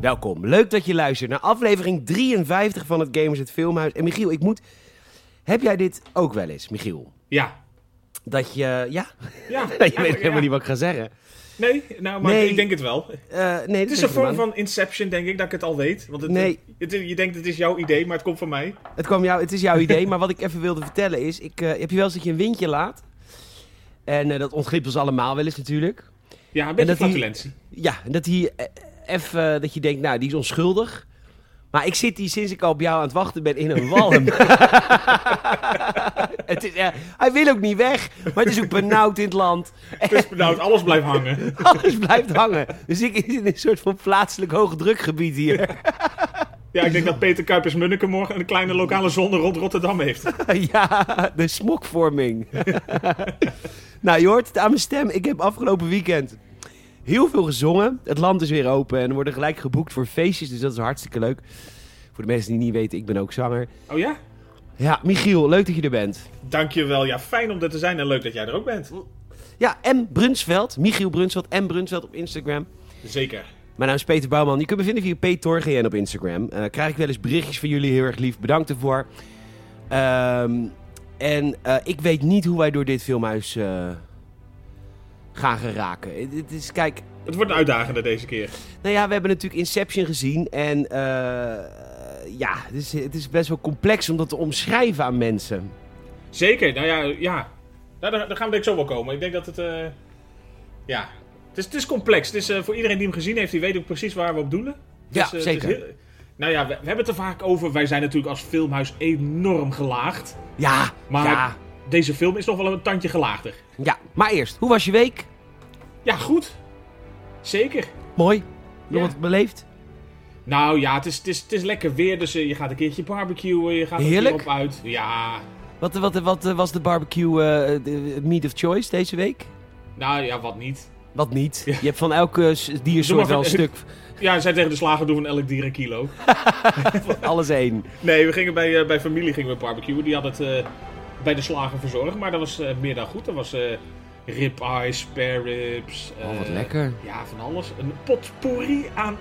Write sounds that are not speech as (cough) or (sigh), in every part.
Welkom, leuk dat je luistert naar aflevering 53 van het Gamers het Filmhuis. En Michiel, ik moet... Heb jij dit ook wel eens, Michiel? Ja. Dat je... Ja? Ja. (laughs) je weet helemaal ja. niet wat ik ga zeggen. Nee, nou, maar Nee. ik denk het wel. Eh, nee, Het is een vorm van Inception, denk ik, dat ik het al weet. Want het, Nee. het- je denkt het is jouw idee, maar het komt van mij. Het, kwam jou, het is jouw idee, maar wat ik even wilde vertellen is... Ik, eh, heb je wel eens dat je een windje laat? En eh, dat ontglipt ons allemaal wel eens natuurlijk. Ja, een beetje dat die- flatulentie. Ja, en dat hij even eh, dat je denkt, nou, die is onschuldig. Maar ik zit hier sinds ik al op jou aan het wachten ben in een walm. (laughs) het is, eh, hij wil ook niet weg, maar het is ook benauwd in het land. Dus benauwd, alles blijft hangen. (laughs) Alles blijft hangen. Dus ik zit in een soort van plaatselijk hoogdrukgebied hier. (laughs) Ja, ik denk dat Peter Kuipers Munneke morgen een kleine lokale zone rond Rotterdam heeft. ja, de smokvorming. nou, je hoort het aan mijn stem. Ik heb afgelopen weekend heel veel gezongen. Het land is weer open en er worden gelijk geboekt voor feestjes. Dus dat is hartstikke leuk. Voor de mensen die niet weten, ik ben ook zanger. Oh ja? Ja, Michiel, leuk dat je er bent. Dankjewel. Ja, fijn om er te zijn en leuk dat jij er ook bent. Ja, M. Brunsveld. Michiel Brunsveld. M. Brunsveld op Instagram. Zeker. Mijn naam is Peter Bouwman. Je kunt me vinden via PTorgn op Instagram. Eh krijg ik wel eens berichtjes van jullie. Heel erg lief. Bedankt ervoor. Ehm, en eh, ik weet niet hoe wij door dit filmhuis eh, gaan geraken. Het- is, kijk, Het wordt een uitdagende deze keer. nou ja, we hebben natuurlijk Inception gezien. En eh, ja, het is, het is best wel complex om dat te omschrijven aan mensen. Zeker, nou ja, ja. Nou, daar, daar gaan we denk ik zo wel komen. Ik denk dat het, eh, ja, het is, het is complex. Het is, eh, voor iedereen die hem gezien heeft, die weet ook precies waar we op doelen. Het Ja, zeker. heel- nou ja, we, we hebben het er vaak over. Wij zijn natuurlijk als filmhuis enorm gelaagd. Ja, Maar ja, deze film is nog wel een tandje gelaagder. ja. Maar eerst, hoe was je week? Ja, goed. Zeker. Mooi. Nog wat beleefd? Nou ja, het is, het is, het is lekker weer, dus eh, je gaat een keertje barbecuen, je gaat er op uit. Ja, Wat, wat, wat eh, was de barbecue eh, de meat of choice deze week? nou ja, wat niet. Wat niet. Je hebt van elke diersoort wel een stuk. (laughs) Ja, zij tegen de slager doen van elk dier een kilo. (laughs) Alles één. Nee, we gingen bij, eh, bij familie gingen we barbecuen. Die had het eh, bij de slager verzorgd, maar dat was eh, meer dan goed. Dat was eh rib eye, spare ribs. Oh, wat eh, lekker. Ja, van alles. Een potpourri aan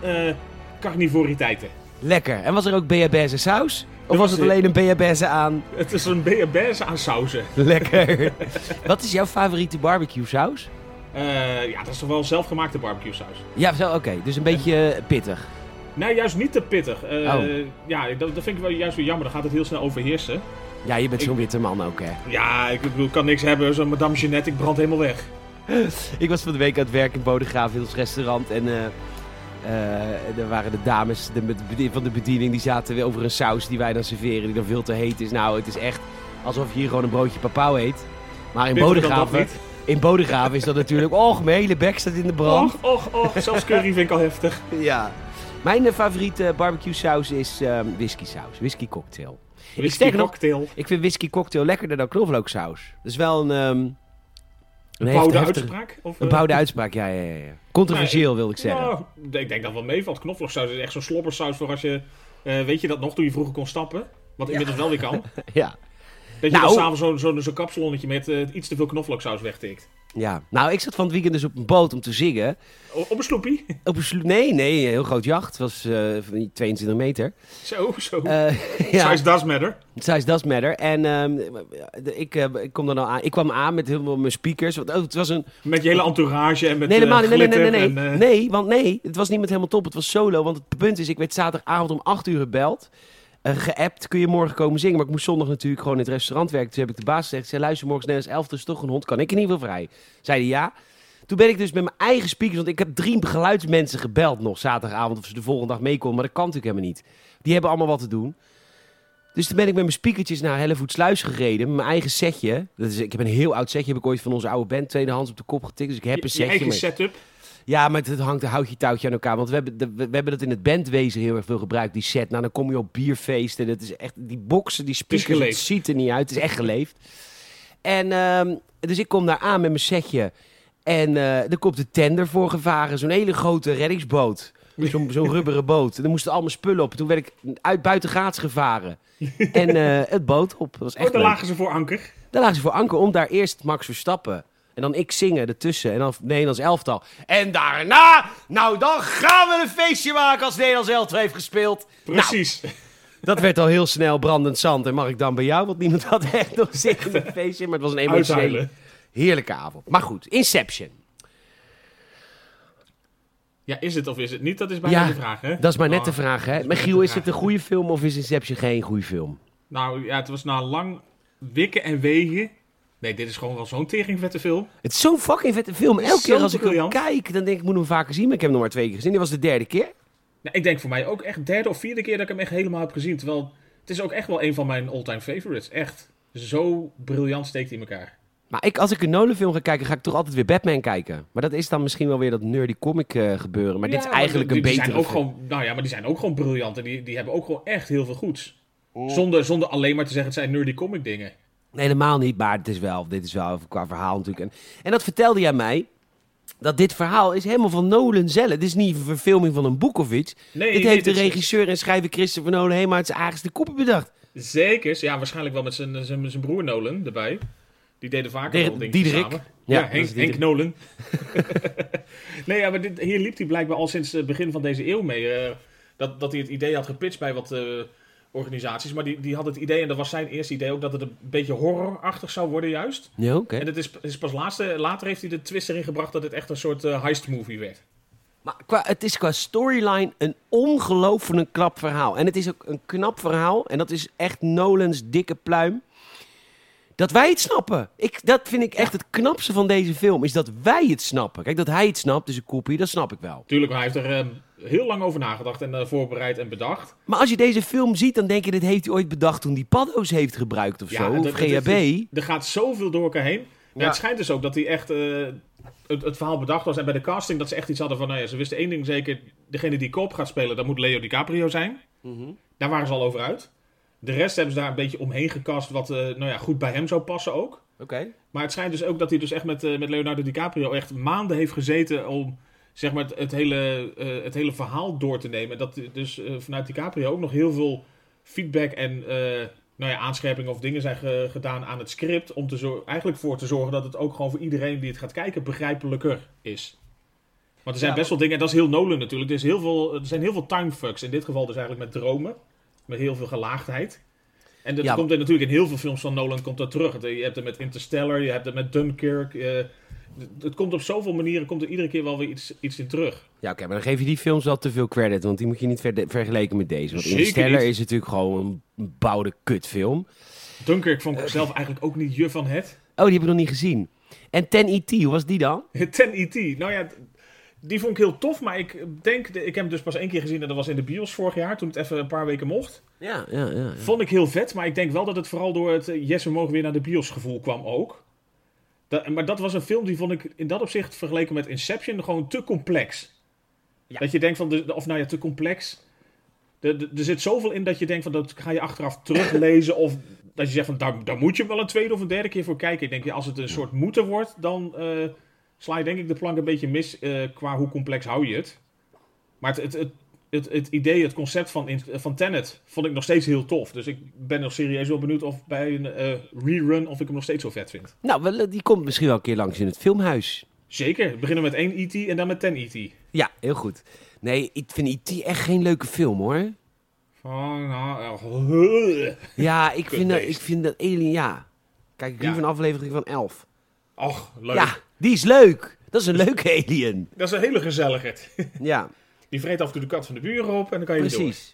carnivoriteiten. Lekker. En was er ook BHB's saus? Of was het alleen een BHB's aan? Het is een BHB's aan sauzen. (laughs) Lekker. Wat is jouw favoriete barbecue saus? Ja, dat is toch wel zelfgemaakte barbecue saus. Ja, oké. Dus een beetje pittig. Nee, juist niet te pittig. Oh. Ja, dat, dat vind ik wel juist weer jammer. Dan gaat het heel snel overheersen. Ja, je bent zo'n witte man ook, hè. Ja, ik bedoel, ik kan niks hebben. Zo'n Madame Jeannette, ik brand helemaal weg. (laughs) Ik was van de week aan het werk in Bodegraaf in ons restaurant. En eh eh, er waren de dames de, van de bediening die zaten weer over een saus die wij dan serveren. Die dan veel te heet is. Nou, het is echt alsof je hier gewoon een broodje papau eet. Maar in niet. in Bodegraven is dat natuurlijk... (laughs) Och, mijn hele bek staat in de brand. Och, och, och. Zelfs curry vind ik al heftig. (laughs) Ja. Mijn eh, favoriete barbecue saus is ehm whisky saus. Whisky cocktail. Whisky nog- cocktail. Ik vind whisky cocktail lekkerder dan knoflooksaus. Dat is wel een... ehm een Een heft- bouwde heftige- uitspraak? Of, Een eh, bouwde uitspraak, ja, ja, ja. Controversieel wil ik zeggen. Nou, ik denk dat wel meevalt. Knoflooksaus is echt zo'n slobbersaus voor als je... eh, weet je dat nog, toen je vroeger kon stappen? Wat inmiddels wel weer kan. (laughs) Ja. Dat je Nou. dan s'avonds zo'n zo'n kapsalonnetje met eh, iets te veel knoflooksaus wegtikt. Ja. Nou, ik zat van het weekend dus op een boot om te zingen. O- op een sloepie. Op een nee, nee, een heel groot jacht. Het was eh, van 22 meter. Zo, zo. Eh, (laughs) ja, Size does matter. size does matter. En de- ik, eh, ik, kom dan al aan, ik kwam aan met heel veel mijn speakers. Want, oh, het was een... Met je hele entourage en met Nee, eh, helemaal. Nee, nee, nee, nee. Nee, en, eh, nee, want nee, het was niet met helemaal top. Het was solo. Want het punt is, ik werd zaterdagavond om 8 uur gebeld. Eh, geappt, kun je morgen komen zingen? Maar ik moest zondag natuurlijk gewoon in het restaurant werken. Toen heb ik de baas gezegd, zei, luister, morgen is net als 11, dus toch een hond. Kan ik in ieder geval vrij? Zei hij ja. Toen ben ik dus met mijn eigen speakers, want ik heb drie geluidsmensen gebeld nog zaterdagavond of ze de volgende dag mee konden, maar dat kan natuurlijk helemaal niet. Die hebben allemaal wat te doen. Dus toen ben ik met mijn speakertjes naar Hellevoetsluis gereden, met mijn eigen setje. Dat is, ik heb een heel oud setje, heb ik ooit van onze oude band tweedehands op de kop getikt. Dus ik heb je, een je setje. eigen maar- setup. Ja, maar het hangt een houtje touwtje aan elkaar. Want we hebben, de- we, hebben dat in het bandwezen heel erg veel gebruikt, die set. Nou, dan kom je op bierfeesten. Dat is echt, die boxen, die speakers, het ziet er niet uit. Het is echt geleefd. En ehm, dus ik kom daar aan met mijn setje. En eh er komt de tender voor gevaren. Zo'n hele grote reddingsboot. Zo'n zo'n rubberen boot. En er moesten allemaal spullen op. En toen werd ik uit buiten gaats gevaren. (laughs) En eh, het boot op. Dat was echt Oh, daar leuk. lagen ze voor anker. Daar lagen ze voor anker om daar eerst Max Verstappen En dan ik zingen ertussen. En dan Nederlands elftal. En daarna, nou dan gaan we een feestje maken als Nederlands elftal heeft gespeeld. Nou, Precies. dat werd al heel snel brandend zand. En mag ik dan bij jou? Want niemand had echt nog zin in een feestje. Maar het was een emotionele, heerlijke avond. Maar goed, Inception. Ja, is het of is het niet? Dat is bijna Ja, de vraag, hè? Dat is maar net Oh, de vraag, hè? maar is het een goede film of is Inception geen goede film? Nou ja, het was na lang wikken en wegen. Nee, dit is gewoon wel zo'n teringvette film. Het is zo'n fucking vette film. Elke keer als ik hem briljant. kijk, dan denk ik, ik moet hem vaker zien. Maar ik heb hem nog maar twee keer gezien. Dit was de derde keer. Nou, ik denk voor mij ook echt derde of vierde keer dat ik hem echt helemaal heb gezien. Terwijl het is ook echt wel een van mijn all-time favorites. Echt. Zo briljant steekt hij in elkaar. Maar ik, als ik een Nolan film ga kijken, ga ik toch altijd weer Batman kijken. Maar dat is dan misschien wel weer dat nerdy comic eh, gebeuren. Maar dit is eigenlijk die, een die betere zijn ook film. gewoon, Nou ja, maar die zijn ook gewoon briljant. En die, die hebben ook gewoon echt heel veel goeds. Zonder, zonder alleen maar te zeggen, het zijn nerdy comic dingen. Nee, helemaal niet. Maar het is wel, dit is wel qua verhaal natuurlijk. En, en dat vertelde jij mij. Dat dit verhaal is helemaal van Nolan zelf. Het is niet een verfilming van een boek of iets. Nee, dit heeft de is- regisseur en schrijver Christopher Nolan helemaal uit zijn eigenste koppen bedacht. Zeker. Ja, waarschijnlijk wel met zijn, zijn, zijn broer Nolan erbij. Die deden vaker wel dingen Diederik. samen. Ja, Henk. Henk Nolan. (laughs) nee, ja, maar dit, hier liep hij blijkbaar al sinds het begin van deze eeuw mee. eh, dat, dat hij het idee had gepitcht bij wat eh, organisaties. Maar die, die had het idee, en dat was zijn eerste idee ook, dat het een beetje horrorachtig zou worden juist. Ja, oké. En het is, is pas laatste, later heeft hij de twist erin gebracht dat het echt een soort eh, heist movie werd. Maar qua, het is qua storyline een ongelooflijk knap verhaal. En het is ook een knap verhaal. En dat is echt Nolans dikke pluim. Dat wij het snappen. Ik, dat vind ik echt het knapste van deze film. Is dat wij het snappen. Kijk, dat hij het snapt, dus een koepie, dat snap ik wel. Tuurlijk, hij heeft er eh, heel lang over nagedacht en eh, voorbereid en bedacht. Maar als je deze film ziet, dan denk je... dit heeft hij ooit bedacht toen hij paddo's heeft gebruikt of zo. Of GHB. Er gaat zoveel door elkaar heen. Maar Ja. het schijnt dus ook dat hij echt eh, het, het verhaal bedacht was. En bij de casting dat ze echt iets hadden van... Nou ja, ze wisten één ding zeker. Degene die koop gaat spelen, dat moet Leo DiCaprio zijn. Mhm. Daar waren ze al over uit. De rest hebben ze daar een beetje omheen gecast... wat eh, nou ja, goed bij hem zou passen ook. Oké. Maar het schijnt dus ook dat hij dus echt met, eh, met Leonardo DiCaprio... echt maanden heeft gezeten om zeg maar, het, hele, eh, het hele verhaal door te nemen. En dat dus vanuit DiCaprio ook nog heel veel feedback en nou ja, aanscherpingen of dingen zijn ge- gedaan aan het script. Om te eigenlijk voor te zorgen dat het ook gewoon voor iedereen die het gaat kijken begrijpelijker is. Want er zijn Ja. best wel dingen, en dat is heel Nolan natuurlijk. Er, is heel veel, er zijn heel veel timefucks. In dit geval dus eigenlijk met dromen. Met heel veel gelaagdheid. En dat Ja. komt er natuurlijk in heel veel films van Nolan komt dat terug. Je hebt het met Interstellar, je hebt het met Dunkirk. eh, het- komt op zoveel manieren, komt er iedere keer wel weer iets, iets in terug. Ja, oké, maar dan geef je die films wel te veel credit. Want die moet je niet verde- vergelijken met deze. Want Zeker Interstellar niet. is natuurlijk gewoon een bouwde kutfilm. Dunkirk vond ik zelf eigenlijk ook niet je van het. Oh, die heb ik nog niet gezien. En Ten E.T., hoe was die dan? (laughs) Ten E.T. Nou ja, die vond ik heel tof, maar ik denk, ik heb hem dus pas één keer gezien en dat was in de bios vorig jaar, toen het even een paar weken mocht. Ja, ja, ja. ja. Vond ik heel vet, maar ik denk wel dat het vooral door het eh, yes, we mogen weer naar de bios gevoel kwam ook. Dat, maar dat was een film die vond ik in dat opzicht vergeleken met Inception gewoon te complex. Ja. Dat je denkt van, de, of nou ja, te complex. Er zit zoveel in dat je denkt van, dat ga je achteraf teruglezen of dat je zegt van, daar, daar moet je wel een tweede of een derde keer voor kijken. Ik denk, ja, als het een soort moeten wordt, dan eh, sla je denk ik de plank een beetje mis eh, qua hoe complex hou je het. Maar het, het, het, het, het idee, het concept van, van Tenet vond ik nog steeds heel tof. Dus ik ben nog serieus wel benieuwd of bij een eh, rerun of ik hem nog steeds zo vet vind. Nou, wel, die komt misschien wel een keer langs in het filmhuis. Zeker, we beginnen met één E.T. en dan met ten E.T. Ja, heel goed. Nee, ik vind E.T. echt geen leuke film, hoor. Van, nou, eh, Ja, (laughs) ik vind, dat, ik vind dat Alien, ja. Kijk ik Ja. een aflevering van 11. Och, leuk. Ja, die is leuk. Dat is een leuke Alien. (laughs) Dat is een hele gezellige. (laughs) Ja, Die vreet af en toe de kat van de buren op en dan kan je weer door. precies.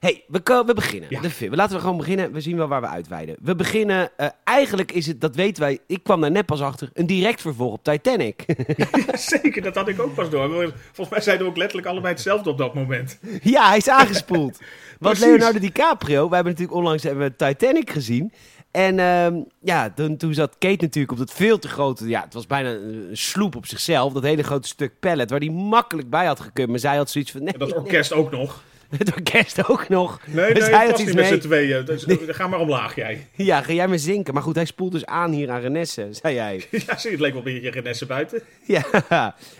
hey, we, we beginnen. Ja. De film. Laten we gewoon beginnen. We zien wel waar we uitweiden. We beginnen, eh, eigenlijk is het, dat weten wij, ik kwam daar net pas achter, een direct vervolg op Titanic. (laughs) Zeker, dat had ik ook pas door. Volgens mij zeiden we ook letterlijk allebei hetzelfde op dat moment. Ja, hij is aangespoeld. Want Precies. Leonardo DiCaprio, we hebben natuurlijk onlangs hebben we Titanic gezien. En ehm, ja, toen, toen zat Kate natuurlijk op dat veel te grote... Ja, het was bijna een sloep op zichzelf. Dat hele grote stuk pallet waar hij makkelijk bij had gekund. Maar zij had zoiets van... Nee, En dat orkest ook nog. (laughs) het orkest ook nog. Nee, Dus nee, hij had past niet met z'n tweeën. Dus, Ga maar omlaag, jij. (laughs) Ja, ga jij maar zinken. Maar goed, hij spoelt dus aan hier aan Renesse, zei jij. (laughs) Ja, zie, het leek wel een beetje Renesse buiten. Ja,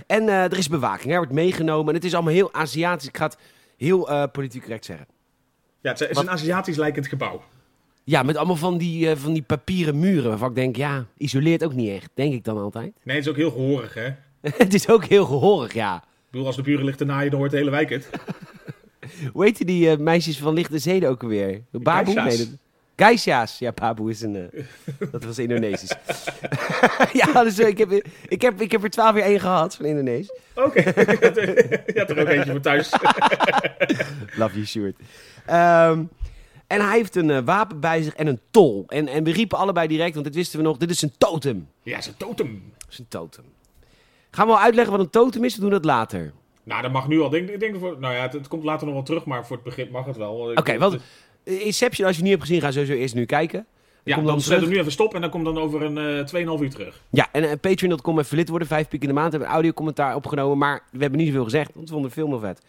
en eh, er is bewaking. Hij wordt meegenomen. En het is allemaal heel Aziatisch. Ik ga het heel eh, politiek correct zeggen. Ja, het is Wat- een Aziatisch lijkend gebouw. Ja, met allemaal van die, eh, van die papieren muren. Waarvan ik denk, ja, isoleert ook niet echt. Denk ik dan altijd. Nee, het is ook heel gehoorig, hè? Ik (laughs) het is ook heel gehoorig, ja. bedoel, als de buren ligt te naaien, dan hoort de hele wijk het. (laughs) Hoe heet die eh, meisjes van Lichte Zeden ook alweer? Baboe? Geisha's. Ja, Baboe is een... eh, (laughs) dat was Indonesisch. ja, dus, ik, heb, ik, heb, ik heb er twaalf jaar één gehad van Indonesisch. Oké, je had er ook eentje voor thuis. Love you, Stuart. Ehm, en hij heeft een eh, wapen bij zich en een tol. En, en we riepen allebei direct, want dit wisten we nog, dit is een totem. Ja, zijn totem. Dat is een totem. Gaan we al uitleggen wat een totem is? We doen dat later. Nou, dat mag nu al. Denk, ik denk voor, nou ja, het, het komt later nog wel terug, maar voor het begin mag het wel. Oké, want eh, Inception, als je het niet hebt gezien, ga sowieso eerst nu kijken. Ja, dan, dan zet hem nu even stop en dan komt dan over een eh 2,5 uur terug. Ja, en uh, patreon.com even lid worden, vijf piek in de maand. We hebben een audiocommentaar opgenomen, maar we hebben niet zoveel gezegd, want we vonden de film heel vet.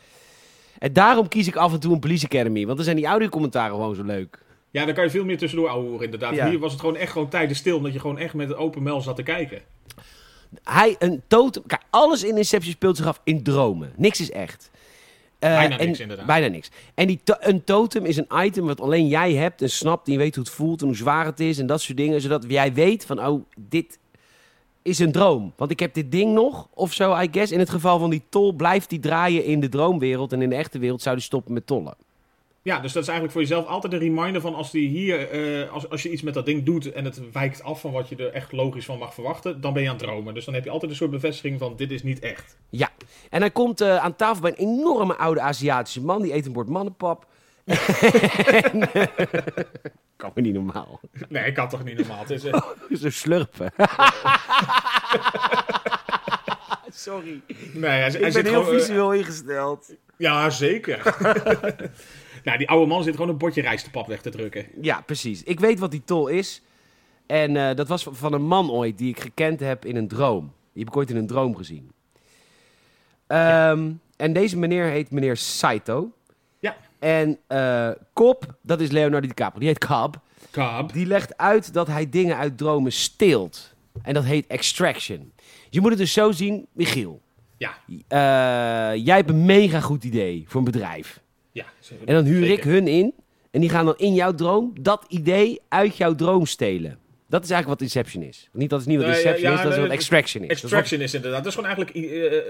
En daarom kies ik af en toe een Police Academy, want dan zijn die audiocommentaren gewoon zo leuk. Ja, dan kan je veel meer tussendoor ouwehoeren, inderdaad. Ja. Hier was het gewoon echt gewoon tijden stil, omdat je gewoon echt met een open mel zat te kijken. Hij, een totem... Kijk, alles in Inception speelt zich af in dromen. Niks is echt. Eh, Bijna en- niks, inderdaad. Bijna niks. En die to- een totem is een item wat alleen jij hebt en snapt. En je weet hoe het voelt en hoe zwaar het is en dat soort dingen. Zodat jij weet van, oh, dit is een droom. Want ik heb dit ding nog, of zo, I guess. In het geval van die tol blijft die draaien in de droomwereld. En in de echte wereld zou die stoppen met tollen. Ja, dus dat is eigenlijk voor jezelf altijd een reminder van als, die hier, eh, als, als je iets met dat ding doet en het wijkt af van wat je er echt logisch van mag verwachten, dan ben je aan het dromen. Dus dan heb je altijd een soort bevestiging van dit is niet echt. Ja. En hij komt eh, aan tafel bij een enorme oude Aziatische man. Die eet een bord mannenpap. (laughs) Kan me niet normaal. Nee, ik kan toch niet normaal. Het is, eh, (laughs) Zo slurpen. (laughs) Sorry. nee, hij, hij Ik zit ben heel gewoon, eh, visueel ingesteld. ja, zeker. nou, die oude man zit gewoon een bordje rijstepap weg te drukken. Ja, precies. Ik weet wat die tol is. En eh, dat was van- van een man ooit die ik gekend heb in een droom. Die heb ik ooit in een droom gezien. Ehm, En deze meneer heet meneer Saito. En eh Kop, dat is Leonardo DiCaprio. Die heet Cobb. Kaap. Die legt uit dat hij dingen uit dromen steelt. En dat heet extraction. Je moet het dus zo zien, Michiel. Ja, eh, jij hebt een mega goed idee voor een bedrijf. ja. En dan huur ik Zeker. hun in. En die gaan dan in jouw droom dat idee uit jouw droom stelen. Dat is eigenlijk wat Inception is. Niet, dat is niet wat Nee, ja, Inception ja, is, dat is wat Extraction is. Dat is wat- Extraction is inderdaad. Dat is gewoon eigenlijk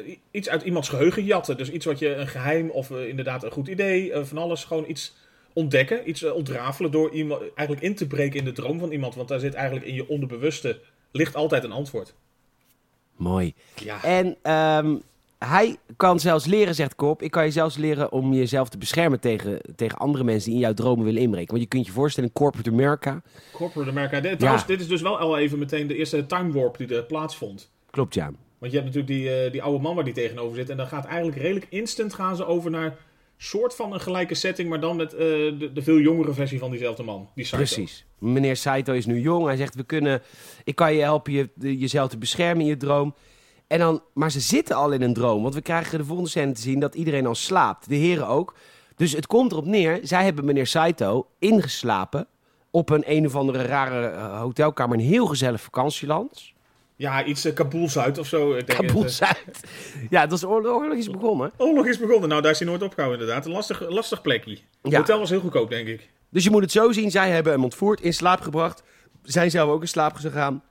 eh, iets uit iemands geheugen jatten. Dus iets wat je een geheim of eh, inderdaad een goed idee, eh, van alles, gewoon iets ontdekken, iets ontrafelen door iemand eigenlijk in te breken in de droom van iemand. Want daar zit eigenlijk in je onderbewuste ligt altijd een antwoord. Mooi. Ja, En ehm, hij kan zelfs leren, zegt Kop. Ik kan je zelfs leren om jezelf te beschermen tegen, tegen andere mensen die in jouw dromen willen inbreken. Want je kunt je voorstellen, corporate America. corporate America. Dit, trouwens, dit is dus wel al even meteen de eerste time warp die er plaatsvond. Klopt, ja. Want je hebt natuurlijk die, eh, die oude man waar die tegenover zit. En dan gaat eigenlijk redelijk instant gaan ze over naar soort van een gelijke setting, maar dan met eh, de, de veel jongere versie van diezelfde man. Die Saito. Precies. Meneer Saito is nu jong. Hij zegt, we kunnen, ik kan je helpen je, jezelf te beschermen in je droom. En dan, maar ze zitten al in een droom. Want we krijgen de volgende scène te zien dat iedereen al slaapt. De heren ook. Dus het komt erop neer, zij hebben meneer Saito ingeslapen op een een of andere rare eh, hotelkamer. Een heel gezellig vakantieland. Ja, iets uh, Kabul-Zuid of zo. Ik denk Kabul het, eh, Zuid. Ja, dat is oorlog, oorlog is begonnen. Oorlog is begonnen. Nou, daar is hij nooit opgehouden inderdaad. Een lastig, lastig plekje. Het Ja. hotel was heel goedkoop, denk ik. Dus je moet het zo zien, zij hebben hem ontvoerd, in slaap gebracht. Zijn zelf ook in slaap gegaan.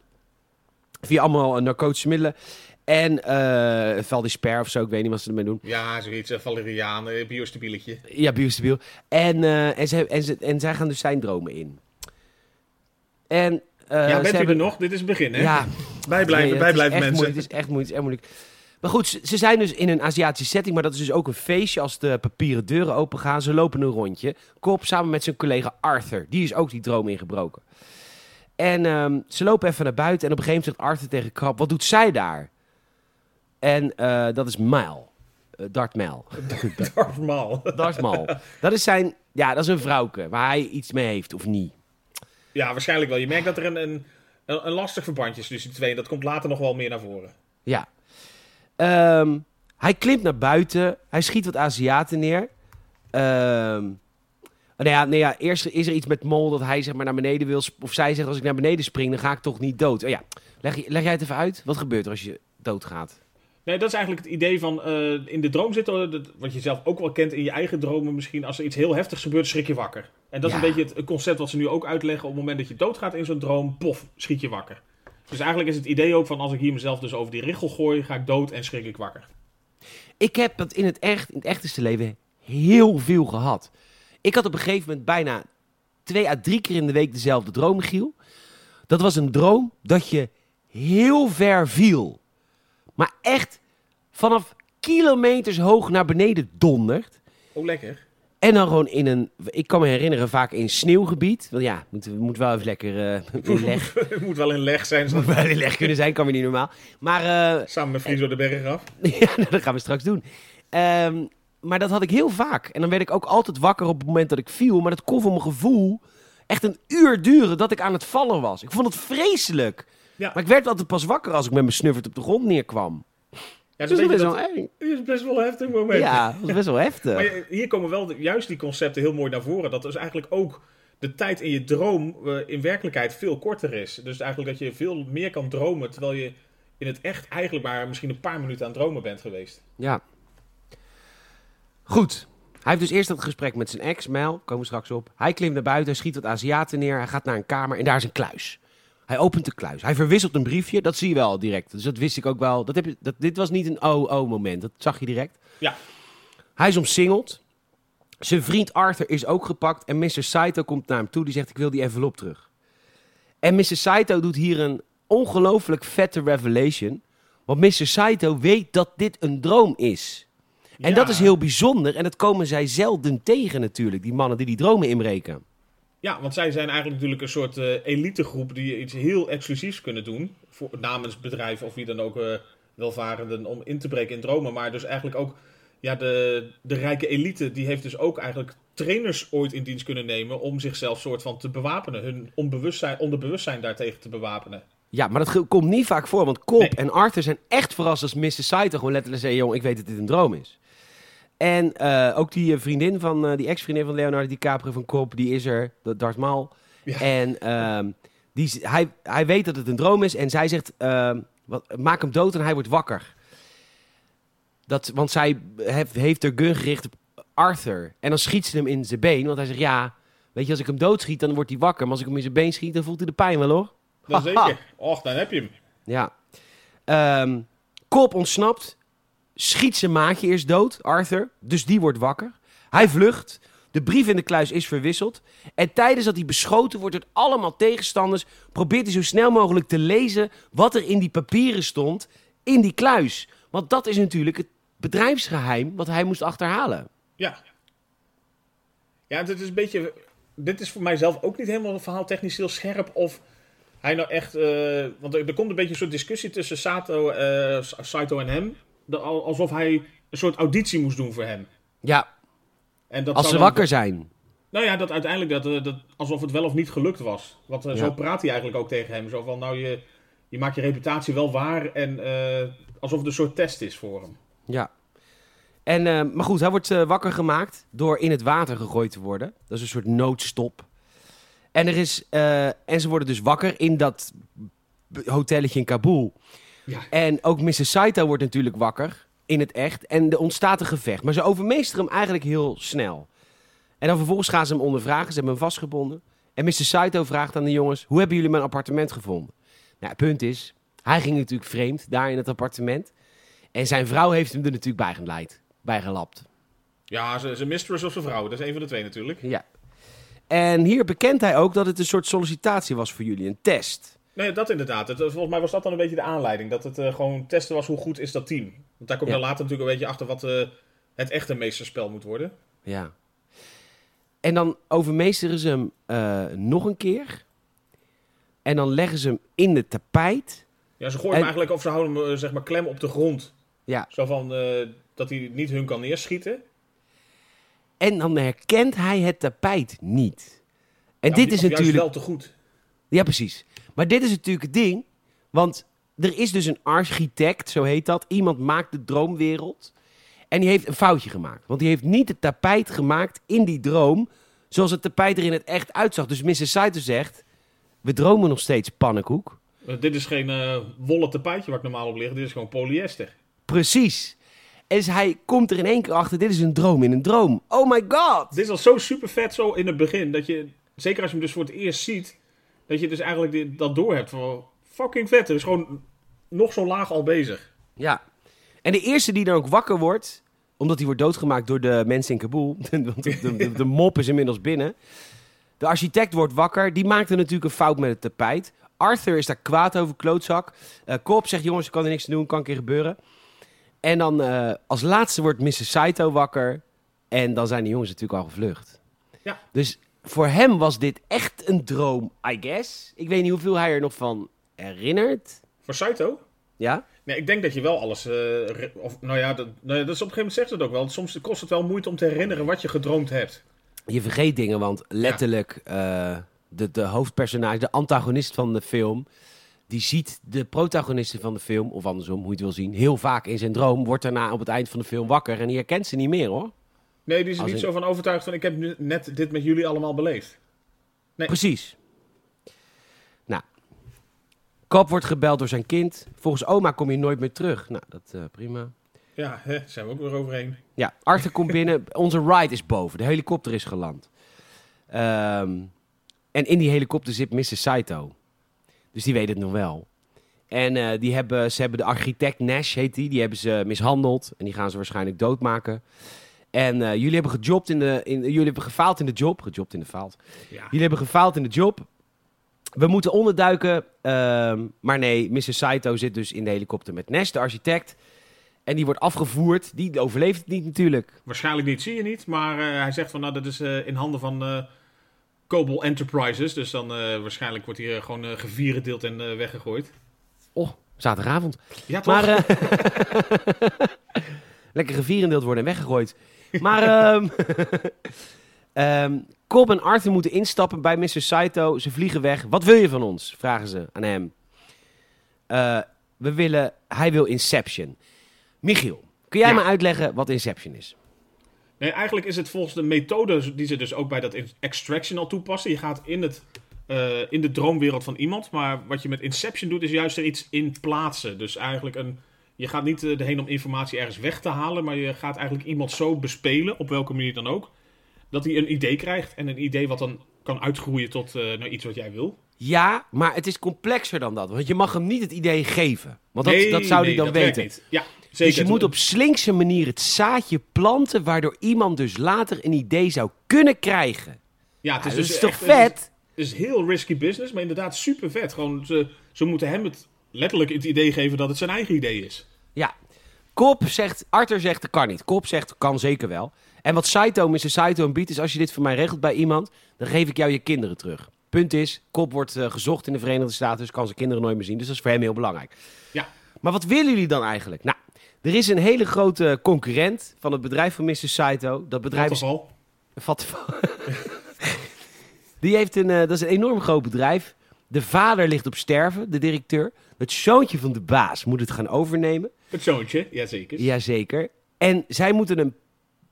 Via allemaal eh, narcotische middelen. En eh Valdisper of zo, ik weet niet wat ze ermee doen. Ja, zoiets. Uh, Valeriaan, uh, biostabieletje. Ja, biostabiel. En, eh, en, ze, en, ze, en zij gaan dus zijn dromen in. En, eh, ja, bent u hebben- er nog? Dit is het begin, hè? Ja, Bijblijven, Nee, bijblijven mensen. moeilijk, het is echt moeilijk, het is echt moeilijk. Maar goed, ze, ze zijn dus in een Aziatische setting, maar dat is dus ook een feestje als de papieren deuren open gaan. Ze lopen een rondje. Kop samen met zijn collega Arthur. Die is ook die droom ingebroken. En ehm, ze lopen even naar buiten en op een gegeven moment zegt Arthur tegen Krab, wat doet zij daar? En eh, dat is Mal. Eh, Darth Mal. (laughs) Dat is zijn, ja, dat is een vrouwke waar hij iets mee heeft of niet. Ja, waarschijnlijk wel. Je merkt dat er een, een, een, lastig verbandje is tussen die twee. En dat komt later nog wel meer naar voren. Ja. Ehm, hij klimt naar buiten. Hij schiet wat Aziaten neer. Nou ja, nee, ja, eerst is er iets met Mol dat hij zeg maar naar beneden wil. Of zij zegt als ik naar beneden spring, dan ga ik toch niet dood. Oh ja, leg, leg jij het even uit? Wat gebeurt er als je doodgaat? Nee, dat is eigenlijk het idee van eh, in de droom zitten, dat- wat je zelf ook wel kent in je eigen dromen misschien. Als er iets heel heftigs gebeurt, schrik je wakker. En dat is een beetje het concept wat ze nu ook uitleggen. Op het moment dat je doodgaat in zo'n droom, pof, schiet je wakker. Dus eigenlijk is het idee ook van als ik hier mezelf dus over die richel gooi, ga ik dood en schrik ik wakker. Ik heb dat in het, echt, in het echteste leven heel veel gehad. Ik had op een gegeven moment bijna twee à drie keer in de week dezelfde droom, Giel. Dat was een droom dat je heel ver viel. Maar echt vanaf kilometers hoog naar beneden dondert. Oh, lekker. En dan gewoon in een, ik kan me herinneren, vaak in sneeuwgebied. Want ja, moet, moet wel even lekker eh in leg, Het (laughs) moet wel in leg zijn, moet wel in leg kunnen zijn, kan weer niet normaal. Maar eh, samen met Friso de berg af. (laughs) Ja, nou, dat gaan we straks doen. Ehm, maar dat had ik heel vaak. En dan werd ik ook altijd wakker op het moment dat ik viel. Maar dat kon voor mijn gevoel echt een uur duren dat ik aan het vallen was. Ik vond het vreselijk. Ja. Maar ik werd altijd pas wakker als ik met mijn snuffert op de grond neerkwam. Ja, Dus het dat is, is best wel dat- eng. is best wel een heftig moment. Ja, dat was best wel heftig. Maar hier komen wel de- juist die concepten heel mooi naar voren. Dat dus eigenlijk ook de tijd in je droom eh, in werkelijkheid veel korter is. Dus eigenlijk dat je veel meer kan dromen, terwijl je in het echt eigenlijk maar misschien een paar minuten aan het dromen bent geweest. Ja. Goed. Hij heeft dus eerst dat gesprek met zijn ex, Mel. Komen we straks op. Hij klimt naar buiten, schiet wat Aziaten neer. Hij gaat naar een kamer en daar is een kluis. Hij opent de kluis. Hij verwisselt een briefje. Dat zie je wel direct. Dus dat wist ik ook wel. Dat heb je, dat, dit was niet een oh-oh-moment. Dat zag je direct. Ja. Hij is omsingeld. Zijn vriend Arthur is ook gepakt. En Mr. Saito komt naar hem toe. Die zegt, ik wil die envelop terug. En Mr. Saito doet hier een ongelooflijk vette revelation. Want Mr. Saito weet dat dit een droom is. En Ja. dat is heel bijzonder. En dat komen zij zelden tegen natuurlijk. Die mannen die die dromen inbreken. Ja, want zij zijn eigenlijk natuurlijk een soort eh, elitegroep die iets heel exclusiefs kunnen doen. Voor, namens bedrijven of wie dan ook eh, welvarenden om in te breken in dromen. Maar dus eigenlijk ook ja, de, de rijke elite die heeft dus ook eigenlijk trainers ooit in dienst kunnen nemen om zichzelf soort van te bewapenen. Hun onbewustzijn, onderbewustzijn daartegen te bewapenen. Ja, maar dat komt niet vaak voor. Want Cobb Nee. en Arthur zijn echt verrast als Mr. Saito gewoon letterlijk zeggen... Jong, ik weet dat dit een droom is. En eh, ook die eh, vriendin van, eh, die ex-vriendin van Leonardo DiCaprio van Cobb, die is er, de Darth Maul. Ja. En ehm, die, hij, hij weet dat het een droom is en zij zegt, ehm, wat, maak hem dood en hij wordt wakker. Dat, want zij heeft, heeft haar gun gericht op Arthur. En dan schiet ze hem in zijn been, want hij zegt, ja, weet je, als ik hem doodschiet, dan wordt hij wakker. Maar als ik hem in zijn been schiet, dan voelt hij de pijn wel, hoor. Dat Haha. zeker. (laughs) Och, dan heb je hem. Ja. Ehm Cobb ontsnapt. Schiet zijn maatje eerst dood, Arthur. Dus die wordt wakker. Hij vlucht. De brief in de kluis is verwisseld. En tijdens dat hij beschoten wordt door allemaal tegenstanders... probeert hij zo snel mogelijk te lezen wat er in die papieren stond in die kluis. Want dat is natuurlijk het bedrijfsgeheim wat hij moest achterhalen. Ja. Ja, dit is een beetje. Dit is voor mijzelf ook niet helemaal verhaaltechnisch heel scherp. Of hij nou echt. eh, want er, komt een beetje een soort discussie tussen Sato, eh, Saito en hem. De- alsof hij een soort auditie moest doen voor hem. Ja, En dat als ze dan- wakker zijn. Nou ja, dat uiteindelijk dat, eh, dat, alsof het wel of niet gelukt was. Want eh, Ja. zo praat hij eigenlijk ook tegen hem. Zo van, nou, je, je maakt je reputatie wel waar. En eh, alsof het een soort test is voor hem. Ja. En, maar goed, hij wordt wakker gemaakt door in het water gegooid te worden. Dat is een soort noodstop. En, er is, en ze worden dus wakker in dat hotelletje in Kabul. Ja. En ook Mr. Saito wordt natuurlijk wakker in het echt. En er ontstaat een gevecht. Maar ze overmeesteren hem eigenlijk heel snel. En dan vervolgens gaan ze hem ondervragen. Ze hebben hem vastgebonden. En Mr. Saito vraagt aan de jongens... Hoe hebben jullie mijn appartement gevonden? Nou, het punt is... Hij ging natuurlijk vreemd daar in het appartement. En zijn vrouw heeft hem er natuurlijk bij geleid. Bij gelapt. Ja, zijn zijn mistress of zijn vrouw. Dat is een van de twee natuurlijk. Ja. En hier bekent hij ook dat het een soort sollicitatie was voor jullie. Een test. Nee, dat inderdaad. Het, volgens mij was dat dan een beetje de aanleiding. Dat het eh, gewoon testen was hoe goed is dat team. Want daar kom je Ja. later natuurlijk een beetje achter wat eh, het echte meesterspel moet worden. Ja. En dan overmeesteren ze hem eh, nog een keer. En dan leggen ze hem in de tapijt. Ja, ze gooien En- hem eigenlijk of ze houden hem eh, zeg maar klem op de grond. Ja. Zo van eh, dat hij niet hun kan neerschieten. En dan herkent hij het tapijt niet. En Ja, dit is natuurlijk... wel te goed. Ja, precies. Maar dit is natuurlijk het ding. Want er is dus een architect, zo heet dat. Iemand maakt de droomwereld. En die heeft een foutje gemaakt. Want die heeft niet het tapijt gemaakt in die droom... zoals het tapijt er in het echt uitzag. Dus Mr. Saito zegt... We dromen nog steeds pannenkoek. Dit is geen eh wollen tapijtje waar ik normaal op lig. Dit is gewoon polyester. precies. En hij komt er in één keer achter, dit is een droom in een droom. Oh my god! Dit is al zo super vet zo in het begin. Dat je, zeker als je hem dus voor het eerst ziet, dat je dus eigenlijk dit, dat door hebt. Van, fucking vet. Het is gewoon nog zo laag al bezig. Ja. En de eerste die dan ook wakker wordt, omdat hij wordt doodgemaakt door de mensen in Kabul. (laughs) Want de, de, de, de mop is inmiddels binnen. De architect wordt wakker. Die maakte natuurlijk een fout met het tapijt. Arthur is daar kwaad over, klootzak. Eh Cobb zegt, jongens, ik kan er niks aan doen, kan een keer gebeuren. En dan eh, als laatste wordt Mrs. Saito wakker. En dan zijn de jongens natuurlijk al gevlucht. Ja. Dus voor hem was dit echt een droom, I guess. Ik weet niet hoeveel hij er nog van herinnert. Voor Saito? Ja? Nee, ik denk dat je wel alles. eh, of, nou ja, dat, nou ja, dat is op een gegeven moment zegt het ook wel. Soms kost het wel moeite om te herinneren wat je gedroomd hebt. Je vergeet dingen, want letterlijk eh, de, de hoofdpersonage, de antagonist van de film, die ziet de protagonisten van de film, of andersom, hoe je het wil zien, heel vaak in zijn droom, wordt daarna op het eind van de film wakker en die herkent ze niet meer hoor. Nee, die is er niet in- zo van overtuigd van ik heb nu net dit met jullie allemaal beleefd. Nee. Precies. Nou, Kop wordt gebeld door zijn kind. Volgens oma kom je nooit meer terug. Nou, dat eh, prima. Ja, hè, zijn we ook weer overheen. Ja, Arthur komt binnen. (laughs) Onze ride is boven. De helikopter is geland. Ehm, en in die helikopter zit Mrs. Saito. Dus die weet het nog wel. En eh, die hebben, ze hebben de architect Nash, heet die. Die hebben ze mishandeld. En die gaan ze waarschijnlijk doodmaken. En eh, jullie hebben gejobd in de... In, jullie hebben gefaald in de job. Gejobd in de faald. Ja. Jullie hebben gefaald in de job. We moeten onderduiken. ehm, maar nee, Mrs. Saito zit dus in de helikopter met Nash, de architect. En die wordt afgevoerd. Die overleeft het niet natuurlijk. Waarschijnlijk niet, zie je niet. Maar eh, hij zegt van nou, dat is eh, in handen van Cobol Enterprises. Dus dan waarschijnlijk wordt hij eh, gewoon eh gevierendeeld en weggegooid. Oh, zaterdagavond. Ja, toch? Maar, (laughs) (laughs) lekker gevierendeeld worden en weggegooid. Maar, (laughs) ehm, Cobb en Arthur moeten instappen bij Mr. Saito. Ze vliegen weg. Wat wil je van ons? Vragen ze aan hem. Eh, we willen, hij wil Inception. Michiel, kun jij Ja. me uitleggen wat Inception is? Nee, eigenlijk is het volgens de methode die ze dus ook bij dat extraction al toepassen. Je gaat in, het, eh, in de droomwereld van iemand. Maar wat je met Inception doet, is juist er iets in plaatsen. Dus eigenlijk een. Je gaat niet eh, erheen om informatie ergens weg te halen. Maar je gaat eigenlijk iemand zo bespelen, op welke manier dan ook. Dat hij een idee krijgt. En een idee wat dan kan uitgroeien tot naar iets wat jij wil. Ja, maar het is complexer dan dat. Want je mag hem niet het idee geven. Want dat, Nee, dat zou nee, hij dan weten. niet. Ja, zeker. Dus je moet op slinkse manier het zaadje planten, waardoor iemand dus later een idee zou kunnen krijgen. Ja, het is dat dus is toch echt- het is- vet? Het is heel risky business, maar inderdaad super vet. Gewoon, ze, ze moeten hem het letterlijk het idee geven dat het zijn eigen idee is. Ja. Kop zegt, Arthur zegt, dat kan niet. Kop zegt, kan zeker wel. En wat Saito, Mr. Saito biedt, is als je dit voor mij regelt bij iemand, dan geef ik jou je kinderen terug. Punt is, Kop wordt eh, gezocht in de Verenigde Staten, dus kan zijn kinderen nooit meer zien. Dus dat is voor hem heel belangrijk. Ja. Maar wat willen jullie dan eigenlijk? Nou, er is een hele grote concurrent van het bedrijf van Mr. Saito. Dat bedrijf is geval. Vattenfall. (laughs) Die heeft een, eh, dat is een enorm groot bedrijf. De vader ligt op sterven, de directeur. Het zoontje van de baas moet het gaan overnemen. Het zoontje, jazeker. Jazeker. En zij moeten een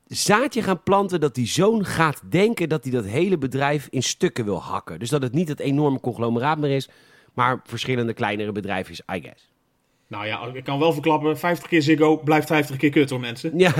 zaadje gaan planten dat die zoon gaat denken dat hij dat hele bedrijf in stukken wil hakken. Dus dat het niet het enorme conglomeraat meer is, maar verschillende kleinere bedrijfjes, I guess. Nou ja, ik kan wel verklappen, 50 keer Ziggo blijft 50 keer kut hoor mensen. Ja.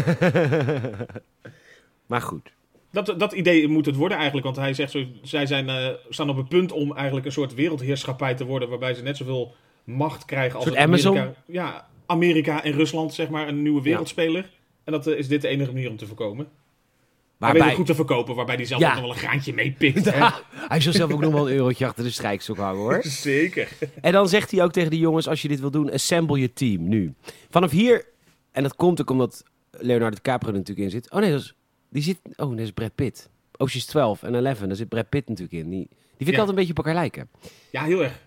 (laughs) maar goed. Dat, dat idee moet het worden eigenlijk, want hij zegt zo, zij zijn, eh, staan op het punt om eigenlijk een soort wereldheerschappij te worden waarbij ze net zoveel macht krijgen als? Amerika, ja, Amerika en Rusland, zeg maar, een nieuwe wereldspeler. En dat eh, is dit de enige manier om te voorkomen. Weet Waarbij, goed te verkopen, waarbij hij zelf Ja. ook nog wel een graantje meepikt. (laughs) Ja, hij zal zelf ook nog wel een eurotje achter de strijkstok hangen hoor. (laughs) Zeker. En dan zegt hij ook tegen de jongens, als je dit wil doen, assemble je team nu. Vanaf hier, en dat komt ook omdat Leonardo DiCaprio er natuurlijk in zit. Oh nee, dat is, die zit, oh dat is Brad Pitt. Ocean's 12 en 11, daar zit Brad Pitt natuurlijk in. Die, die vind ik Ja. altijd een beetje op elkaar lijken. Ja, heel erg.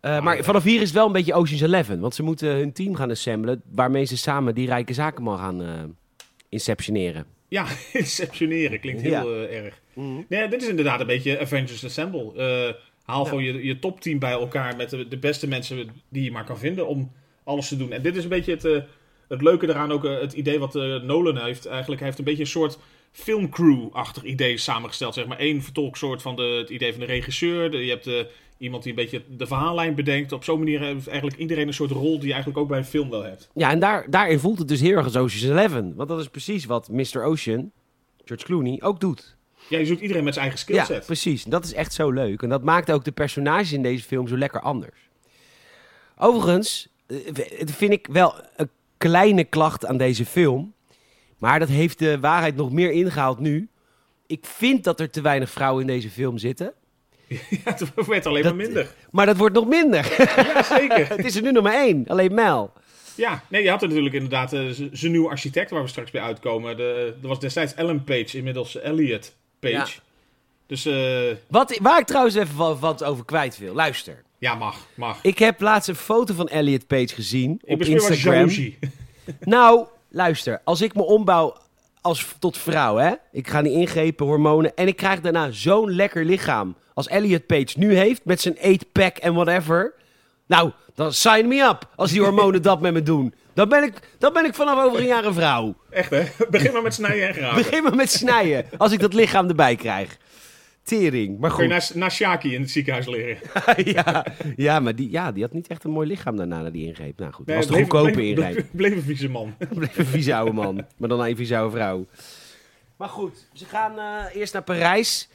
Eh, Ah, maar ja. vanaf hier is het wel een beetje Ocean's 11. Want ze moeten hun team gaan assemblen, waarmee ze samen die rijke zakenman gaan eh inceptioneren. Ja, (laughs) inceptioneren klinkt heel Ja. eh, erg. Nee, dit is inderdaad een beetje Avengers Assemble. Haal gewoon je, je topteam bij elkaar met de, de beste mensen die je maar kan vinden om alles te doen. En dit is een beetje het, het leuke eraan ook, eh, het idee wat eh, Nolan heeft, eigenlijk, hij heeft een beetje een soort filmcrew-achtig idee samengesteld. Zeg maar één vertolksoort van de, het idee van de regisseur. De- je hebt eh, iemand die een beetje de verhaallijn bedenkt. Op zo'n manier heeft eigenlijk iedereen een soort rol die je eigenlijk ook bij een film wel hebt. Ja, en daar, daarin voelt het dus heel erg als Ocean's Eleven. Want dat is precies wat Mr. Ocean, George Clooney, ook doet. Ja, je zoekt iedereen met zijn eigen Ja, skillset. precies. Dat is echt zo leuk. En dat maakt ook de personages in deze film zo lekker anders. Overigens, vind ik wel een kleine klacht aan deze film. Maar dat heeft de waarheid nog meer ingehaald nu. Ik vind dat er te weinig vrouwen in deze film zitten. (laughs) ja, het werd alleen Dat- maar minder. Maar dat wordt nog minder. Ja, zeker. (laughs) het is er nu maar één. Alleen Mel. Ja, nee, je had er natuurlijk inderdaad eh, zijn nieuwe architect waar we straks bij uitkomen. De, er was destijds Ellen Page, inmiddels Elliot Page. Ja. Dus eh, Wat, waar ik trouwens even wat, wat over kwijt wil. Luister. Ja, mag, mag. Ik heb laatst een foto van Elliot Page gezien Ik op Instagram. (laughs) (laughs) Nou, luister. Als ik me ombouw als, tot vrouw, hè. Ik ga niet ingrepen, hormonen. En ik krijg daarna zo'n lekker lichaam als Elliot Page nu heeft. Met zijn 8-pack en whatever. Nou, dan sign me up. Als die hormonen (laughs) dat met me doen. Dan ben ik, dan ben ik vanaf over een jaar een vrouw. Echt hè? Begin maar met snijden en graven. Begin maar met snijden. Als ik dat lichaam erbij krijg. Tering. Maar Kun je goed. naar, naar Shaki in het ziekenhuis leren. (laughs) ja, ja, maar die, ja, die had niet echt een mooi lichaam daarna na die ingreep. Nou goed, dat was de goedkope ingreep. bleef- Bleef een vieze man. (laughs) Bleef een vieze oude man. Maar dan een vieze oude vrouw. Maar goed, ze gaan eh, eerst naar Parijs.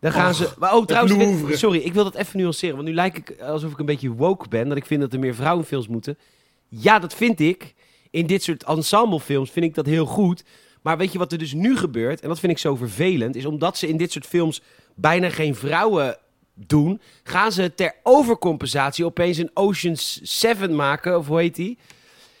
Dan gaan Och, ze... Maar, oh, trouwens, ik sorry, ik wil dat even nuanceren. Want nu lijkt ik alsof ik een beetje woke ben. Dat ik vind dat er meer vrouwenfilms moeten. Ja, dat vind ik. In dit soort ensemblefilms vind ik dat heel goed. Maar weet je wat er dus nu gebeurt? En dat vind ik zo vervelend. Is omdat ze in dit soort films bijna geen vrouwen doen. Gaan ze ter overcompensatie opeens een Ocean's 7 maken. Of hoe heet die?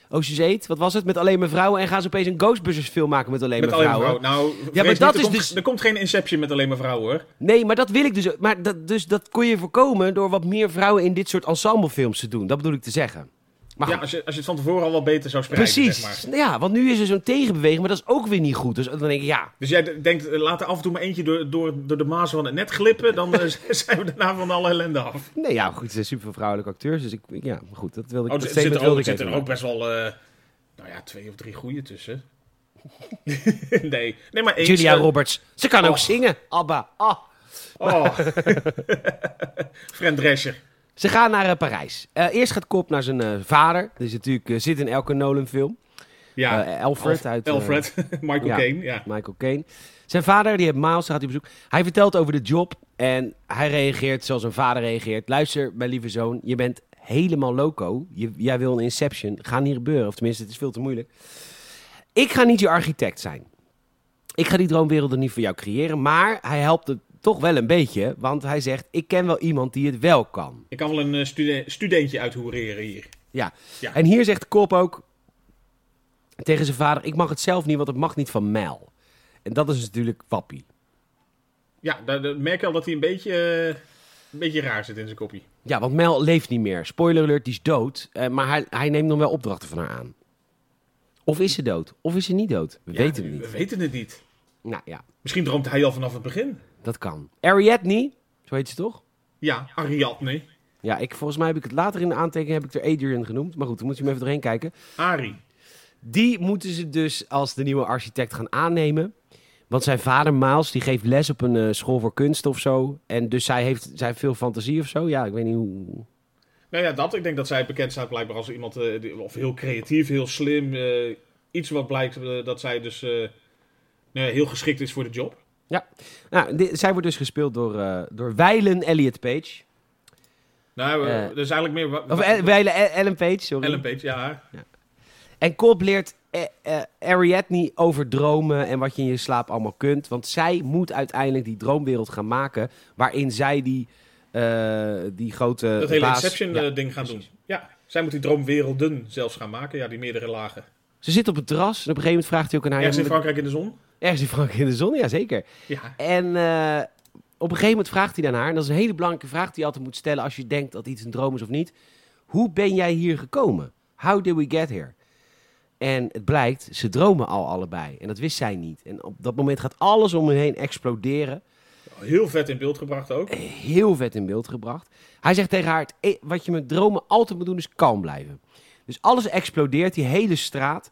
Ocean's 8, wat was het? Met alleen maar vrouwen. En gaan ze opeens een Ghostbusters film maken met alleen maar maar vrouwen. Nou, maar vrees dat niet, is er komt, dus- Er komt geen Inception met alleen maar vrouwen hoor. Nee, maar dat wil ik dus. Maar dat, dus dat kon je voorkomen door wat meer vrouwen in dit soort ensemblefilms te doen. Dat bedoel ik te zeggen. Maar Ja, als je, als je het van tevoren al wat beter zou spreiden, precies. zeg maar. Ja, want nu is er zo'n tegenbeweging, maar dat is ook weer niet goed. Dus dan denk ik, ja, Dus jij denkt, eh, laat er af en toe maar eentje door, door, door de maas van het net glippen, dan eh, (laughs) zijn we daarna van alle ellende af. nee, ja, goed, er zijn super vrouwelijke acteurs. Dus ik, ja, goed, dat wilde ik. Oh, dat er ook, ik even er ook best wel, eh, nou ja, twee of drie goede tussen. (laughs) nee, nee, maar eens. Julia Roberts, ze kan ook zingen. Abba, ah. Oh. (laughs) Friend Drescher. Ze gaan naar eh, Parijs. Eh, eerst gaat Kop naar zijn eh, vader. Is natuurlijk, zit in elke Nolan-film. Ja, Alfred uit... Alfred. (laughs) Michael ja. Caine, ja. Michael Caine. Zijn vader, die heeft Miles, gaat hij op bezoek. Hij vertelt over de job en hij reageert zoals een vader reageert. Luister, mijn lieve zoon, je bent helemaal loco. Je, jij wil een Inception. Gaat niet gebeuren. Of tenminste, het is veel te moeilijk. Ik ga niet je architect zijn. Ik ga die droomwerelden niet voor jou creëren. Maar hij helpt het toch wel een beetje. Want hij zegt, ik ken wel iemand die het wel kan. Ik kan wel een eh, stude- studentje uithoereren hier. Ja. Ja. En hier zegt kop ook tegen zijn vader... ik mag het zelf niet, want het mag niet van Mel. En dat is natuurlijk wappie. Ja, daar, merk je al dat hij een beetje, eh, een beetje raar zit in zijn kopie. Ja, want Mel leeft niet meer. Spoiler alert, die is dood. Eh, maar hij, hij neemt nog wel opdrachten van haar aan. Of is ze dood? Of is ze niet dood? We Ja, weten het We niet. weten het niet. Nou ja, Misschien droomt hij al vanaf het begin. Dat kan. Ariadne, zo heet ze toch? Ja, Ariadne. Ja, ik, volgens mij heb ik het later in de aantekening heb ik er Adrian genoemd. Maar goed, dan moet je hem even doorheen kijken. Ari. Die moeten ze dus als de nieuwe architect gaan aannemen. Want zijn vader Miles, die geeft les op een eh, school voor kunst of zo. En dus zij heeft, zij heeft veel fantasie of zo. Ja, ik weet niet hoe... Nou ja, dat. Ik denk dat zij bekend staat blijkbaar als iemand, eh, die- of heel creatief, heel slim. eh, iets wat blijkt dat zij dus nou ja, heel geschikt is voor de job. Nou, di- zij wordt dus gespeeld door, eh door Weilen Elliot Page. Nou, dat is eigenlijk meer... Of El- Weilen El- Ellen Page, sorry. Ellen Page, ja. En Cobb leert eh, Ariadne over dromen en wat je in je slaap allemaal kunt. Want zij moet uiteindelijk die droomwereld gaan maken waarin zij die, die grote Dat hele baas- Inception Ja. eh, ding gaan doen. Ja, zij moet die droomwerelden zelfs gaan maken. Ja, die meerdere lagen. Ze zit op het terras en op een gegeven moment vraagt hij ook aan haar... Ergens in ja, Frankrijk in de zon. Ergens in Frankrijk in de zon, ja zeker. Ja. En eh, op een gegeven moment vraagt hij dan haar, en dat is een hele belangrijke vraag die je altijd moet stellen als je denkt dat iets een droom is of niet. Hoe ben jij hier gekomen? How did we get here? En het blijkt, ze dromen al allebei. En dat wist zij niet. En op dat moment gaat alles om hen heen exploderen. Heel vet in beeld gebracht ook. Heel vet in beeld gebracht. Hij zegt tegen haar, "Het e- wat je met dromen altijd moet doen is kalm blijven. Dus alles explodeert, die hele straat.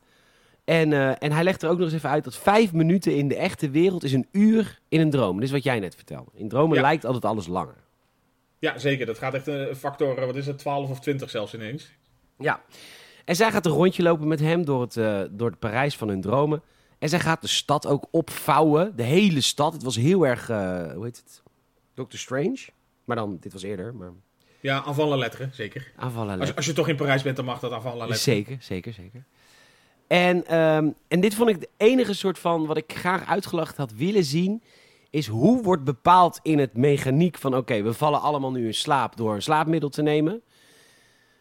En, eh, en hij legt er ook nog eens even uit dat vijf minuten in de echte wereld is een uur in een droom. Dit is wat jij net vertelde. In dromen Ja. lijkt altijd alles langer. Ja, zeker. Dat gaat echt een factor, eh, wat is het, 12 of 20 zelfs ineens. Ja. En zij gaat een rondje lopen met hem door het, eh, door het Parijs van hun dromen. En zij gaat de stad ook opvouwen. De hele stad. Het was heel erg, hoe heet het? Doctor Strange. Maar dan, dit was eerder, maar Ja, aanvallen letteren, zeker. aanvallen. Als, als je toch in Parijs bent, dan mag dat aanvallen letteren. Zeker, zeker, zeker. En, ehm, en dit vond ik de enige soort van wat ik graag uitgelacht had willen zien. Is hoe wordt bepaald in het mechaniek van oké, we vallen allemaal nu in slaap door een slaapmiddel te nemen.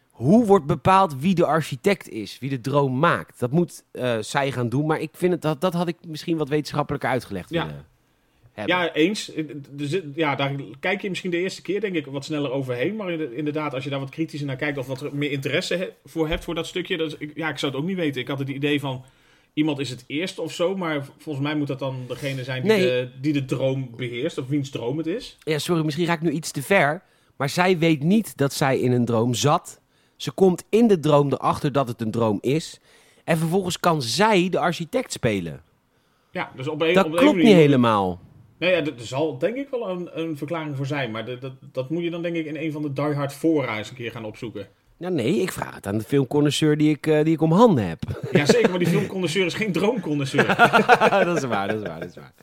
Hoe wordt bepaald wie de architect is, wie de droom maakt? Dat moet eh, zij gaan doen, maar ik vind het, dat, dat had ik misschien wat wetenschappelijker uitgelegd Ja. willen hebben. Ja, eens. Zit- Ja, daar kijk je misschien de eerste keer, denk ik, wat sneller overheen. Maar inde- inderdaad, als je daar wat kritischer naar kijkt of wat meer interesse he- voor hebt voor dat stukje. Dat is- ja, ik zou het ook niet weten. Ik had het idee van, iemand is het eerst of zo. Maar volgens mij moet dat dan degene zijn die, Nee. de, die de droom beheerst. Of wiens droom het is. Ja, sorry, misschien ga ik nu iets te ver. Maar zij weet niet dat zij in een droom zat. Ze komt in de droom erachter dat het een droom is. En vervolgens kan zij de architect spelen. Ja, dus op een, Dat op een klopt manier- niet helemaal. Nee, ja, er zal denk ik wel een, een verklaring voor zijn. Maar de- dat, dat moet je dan denk ik in een van de Die Hard fora eens een keer gaan opzoeken. Nou nee, ik vraag het aan de filmconnoisseur die ik, eh, die ik om handen heb. (laughs) Ja, zeker. Maar die filmconnoisseur is geen droomconnoisseur. (laughs) dat is waar, dat is waar, dat is waar.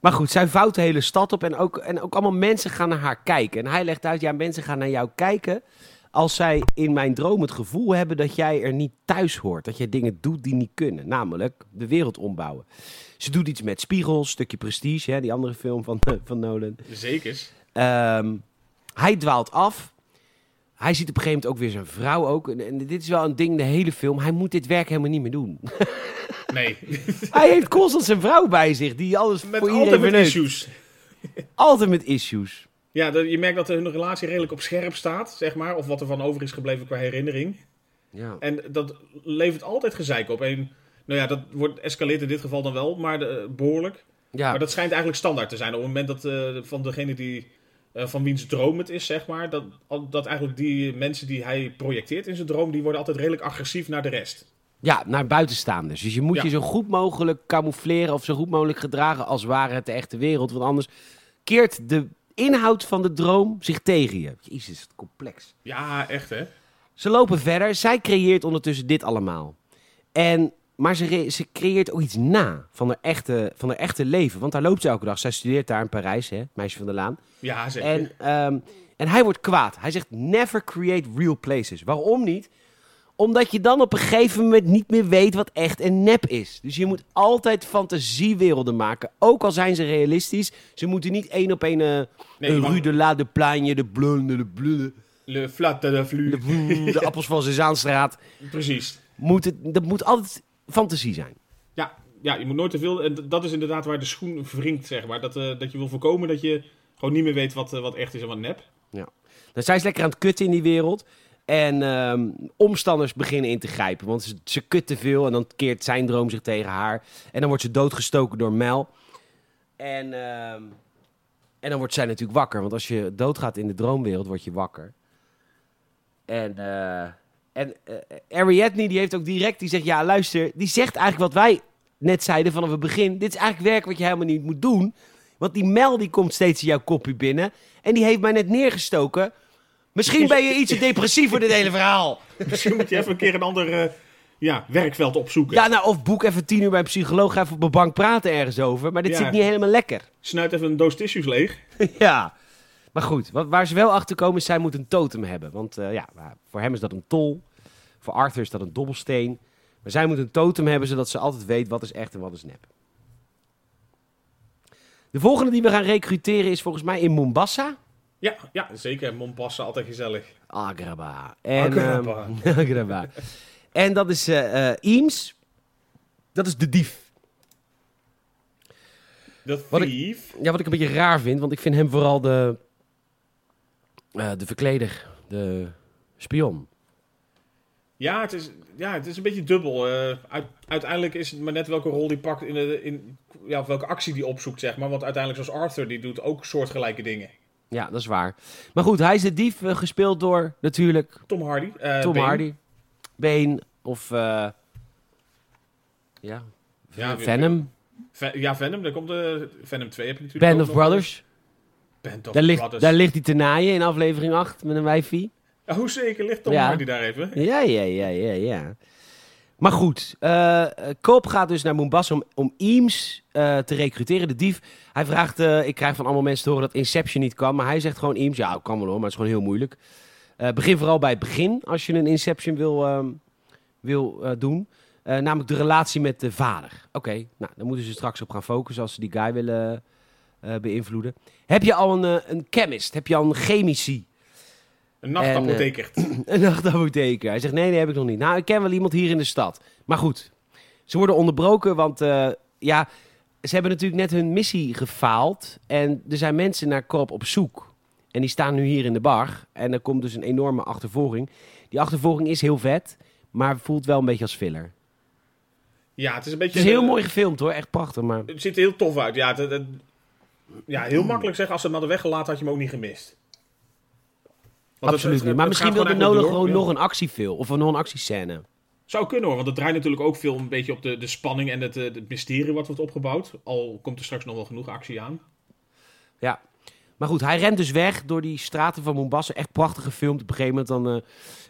Maar goed, zij vouwt de hele stad op en ook, en ook allemaal mensen gaan naar haar kijken. En hij legt uit, ja, mensen gaan naar jou kijken als zij in mijn droom het gevoel hebben dat jij er niet thuis hoort. Dat jij dingen doet die niet kunnen, namelijk de wereld ombouwen. Ze doet iets met spiegels, stukje prestige, hè, die andere film van, van Nolan. Zekers. Ehm, hij dwaalt af. Hij ziet op een gegeven moment ook weer zijn vrouw ook. En, en dit is wel een ding, de hele film. Hij moet dit werk helemaal niet meer doen. (laughs) Nee. (laughs) hij heeft constant zijn vrouw bij zich, die alles Met voor altijd met issues. (laughs) Altijd met issues. Ja, je merkt dat hun relatie redelijk op scherp staat, zeg maar. Of wat er van over is gebleven qua herinnering. Ja. En dat levert altijd gezeik op. En, nou ja, dat wordt, escaleert in dit geval dan wel, maar de- behoorlijk. Ja. Maar dat schijnt eigenlijk standaard te zijn. Op het moment dat eh, van degene die, eh, van wiens droom het is, zeg maar. Dat, dat eigenlijk die mensen die hij projecteert in zijn droom, die worden altijd redelijk agressief naar de rest. ja, naar buitenstaanders. Dus je moet Ja. je zo goed mogelijk camoufleren of zo goed mogelijk gedragen als ware het de echte wereld. Want anders keert de inhoud van de droom zich tegen je. Jezus, het complex. Ja, echt hè. Ze lopen verder. Zij creëert ondertussen dit allemaal. En, maar ze, re- ze creëert ook iets na van haar, echte, van haar echte leven. Want daar loopt ze elke dag. Zij studeert daar in Parijs, hè, meisje van de Laan. Ja, zeker. En, ehm, en hij wordt kwaad. Hij zegt, never create real places. Waarom niet? Omdat je dan op een gegeven moment niet meer weet wat echt en nep is. Dus je moet altijd fantasiewerelden maken. Ook al zijn ze realistisch. Ze moeten niet één op één... Nee, mag- Rue de la, de Plagne, de Blunde, de Blunde... Le flat de vlu. De, de appels van Zezaanstraat. (laughs) Precies. Moet het, dat moet altijd fantasie zijn. Ja, ja, je moet nooit te veel. En dat is inderdaad waar de schoen wringt, zeg maar. Dat, eh, dat je wil voorkomen dat je gewoon niet meer weet wat, eh, wat echt is en wat nep. Dus zij is lekker aan het kutten in die wereld. En ehm, omstanders beginnen in te grijpen. Want ze, ze kut te veel en dan keert zijn droom zich tegen haar. En dan wordt ze doodgestoken door Mel. En, ehm, en dan wordt zij natuurlijk wakker. Want als je doodgaat in de droomwereld, word je wakker. En, eh en eh, Ariadne die heeft ook direct, die zegt, ja luister, die zegt eigenlijk wat wij net zeiden vanaf het begin. Dit is eigenlijk werk wat je helemaal niet moet doen. Want die Mel die komt steeds in jouw kopje binnen. En die heeft mij net neergestoken. Misschien ben je iets te depressief voor dit hele verhaal. (laughs) Misschien moet je even een keer een ander eh, ja, werkveld opzoeken. Ja, nou, of boek even tien uur bij een psycholoog. Ga even op een bank praten ergens over. Maar dit Ja. zit niet helemaal lekker. Snuit even een doos tissues leeg. (laughs) ja. Maar goed, wat, waar ze wel achter komen is, zij moet een totem hebben. Want eh, ja, voor hem is dat een tol. Voor Arthur is dat een dobbelsteen. Maar zij moet een totem hebben, zodat ze altijd weet wat is echt en wat is nep. De volgende die we gaan recruteren is volgens mij in Mombasa. Ja, ja zeker. Mombasa, altijd gezellig. Agrabah. En, Agrabah. ehm, (laughs) en dat is Eames. Dat is de dief. De Wat ik- thief. Ja, wat ik een beetje raar vind, want ik vind hem vooral de, eh, de verkleder, de spion. Ja, het is, ja, het is een beetje dubbel. Eh, uit- uiteindelijk is het maar net welke rol die pakt in, de, in ja, welke actie die opzoekt, zeg maar. Want uiteindelijk, zoals Arthur, die doet ook soortgelijke dingen. Ja, dat is waar. Maar goed, hij is de dief, eh, gespeeld door natuurlijk Tom Hardy. Tom Bane. Hardy. Bane of... ja, Ja, Venom. Ve- ja, Venom. Daar komt de Venom 2 heb je natuurlijk Band of. Brothers. Band of Daar ligt, Brothers. daar ligt hij te naaien in aflevering 8 met een wijfie. Ja, hoe zeker ligt Tom Ja. Hardy daar even? Ja, ja, ja, ja, ja. Maar goed, eh Coop gaat dus naar Mombasa om, om Eames eh, te recruteren, de dief. Hij vraagt, eh, ik krijg van allemaal mensen te horen dat Inception niet kan, maar hij zegt gewoon Eames, ja, kan wel hoor, maar het is gewoon heel moeilijk. Begin vooral bij het begin, als je een Inception wil, ehm, wil doen. Namelijk de relatie met de vader. Oké, nou, daar moeten ze straks op gaan focussen als ze die guy willen beïnvloeden. Heb je al een, eh, een chemist? Heb je al een chemici? Een nachtapotheker. Een nachtapotheker. Hij zegt, nee, nee, heb ik nog niet. Nou, ik ken wel iemand hier in de stad. Maar goed, ze worden onderbroken, want eh, ja, ze hebben natuurlijk net hun missie gefaald. En er zijn mensen naar Korp op zoek. En die staan nu hier in de bar. En er komt dus een enorme achtervolging. Die achtervolging is heel vet, maar voelt wel een beetje als filler. Ja, het is een beetje... Het is heel eh, mooi gefilmd hoor, echt prachtig. Maar Het ziet er heel tof uit. Ja, het, het- ja heel makkelijk zeggen. Als ze hem hadden weggelaten, had je hem ook niet gemist. Want het- absoluut het- niet. Maar misschien wilde Nolan gewoon nog een actiefilm. Of nog een actiescène. Zou kunnen hoor, want het draait natuurlijk ook veel een beetje op de, de spanning en het, eh, het mysterie wat wordt opgebouwd. Al komt er straks nog wel genoeg actie aan. Ja. Maar goed, hij rent dus weg door die straten van Mombasa. Echt prachtig gefilmd. Op een gegeven moment dan, eh,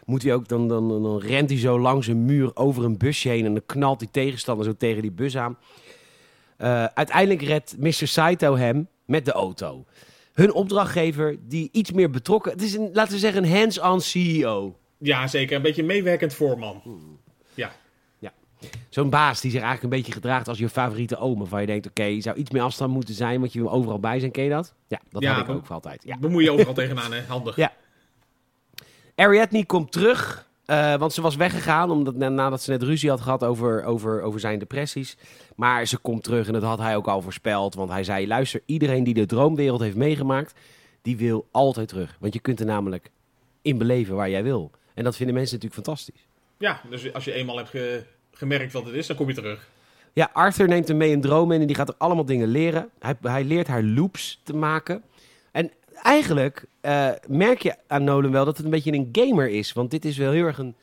moet hij ook, dan, dan, dan, dan rent hij zo langs een muur over een busje heen. En dan knalt die tegenstander zo tegen die bus aan. Eh, uiteindelijk redt Mr. Saito hem met de auto. Hun opdrachtgever, die iets meer betrokken... Het is, een, laten we zeggen, een hands-on CEO. Ja, zeker. Een beetje meewerkend voorman. Ja. Zo'n baas die zich eigenlijk een beetje gedraagt als je favoriete oom. Waarvan je denkt, oké, je zou iets meer afstand moeten zijn... want je wil overal bij zijn. Ken je dat? Ja, dat Ja, had ik ook voor altijd. Ja. Bemoei je overal tegenaan, hè? Handig. Ja. Ariadne komt terug, eh, want ze was weggegaan omdat, na- nadat ze net ruzie had gehad over, over, over zijn depressies. Maar ze komt terug en dat had hij ook al voorspeld, want hij zei, luister, iedereen die de droomwereld heeft meegemaakt, die wil altijd terug. Want je kunt er namelijk in beleven waar jij wil. En dat vinden mensen natuurlijk fantastisch. Ja, dus als je eenmaal hebt ge- gemerkt wat het is, dan kom je terug. Ja, Arthur neemt hem mee in dromen en die gaat er allemaal dingen leren. Hij, hij leert haar loops te maken. En eigenlijk eh, merk je aan Nolan wel dat het een beetje een gamer is. Want dit is wel heel erg een,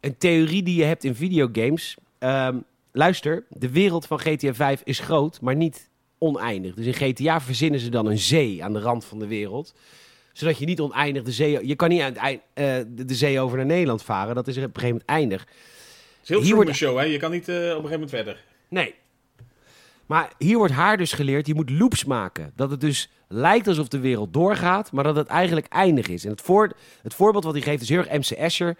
een theorie die je hebt in videogames. Ehm, luister, de wereld van GTA 5 is groot, maar niet oneindig. Dus in GTA verzinnen ze dan een zee aan de rand van de wereld. Zodat je niet oneindig de zee... Je kan niet eind, eh, de, de zee over naar Nederland varen. Dat is op een gegeven moment eindig. Het is heel Hier wordt- show, hè? Je kan niet eh, op een gegeven moment verder. Nee. Maar hier wordt haar dus geleerd, je moet loops maken. Dat het dus lijkt alsof de wereld doorgaat, maar dat het eigenlijk eindig is. En het, voor, het voorbeeld wat hij geeft is heel erg MC Escher.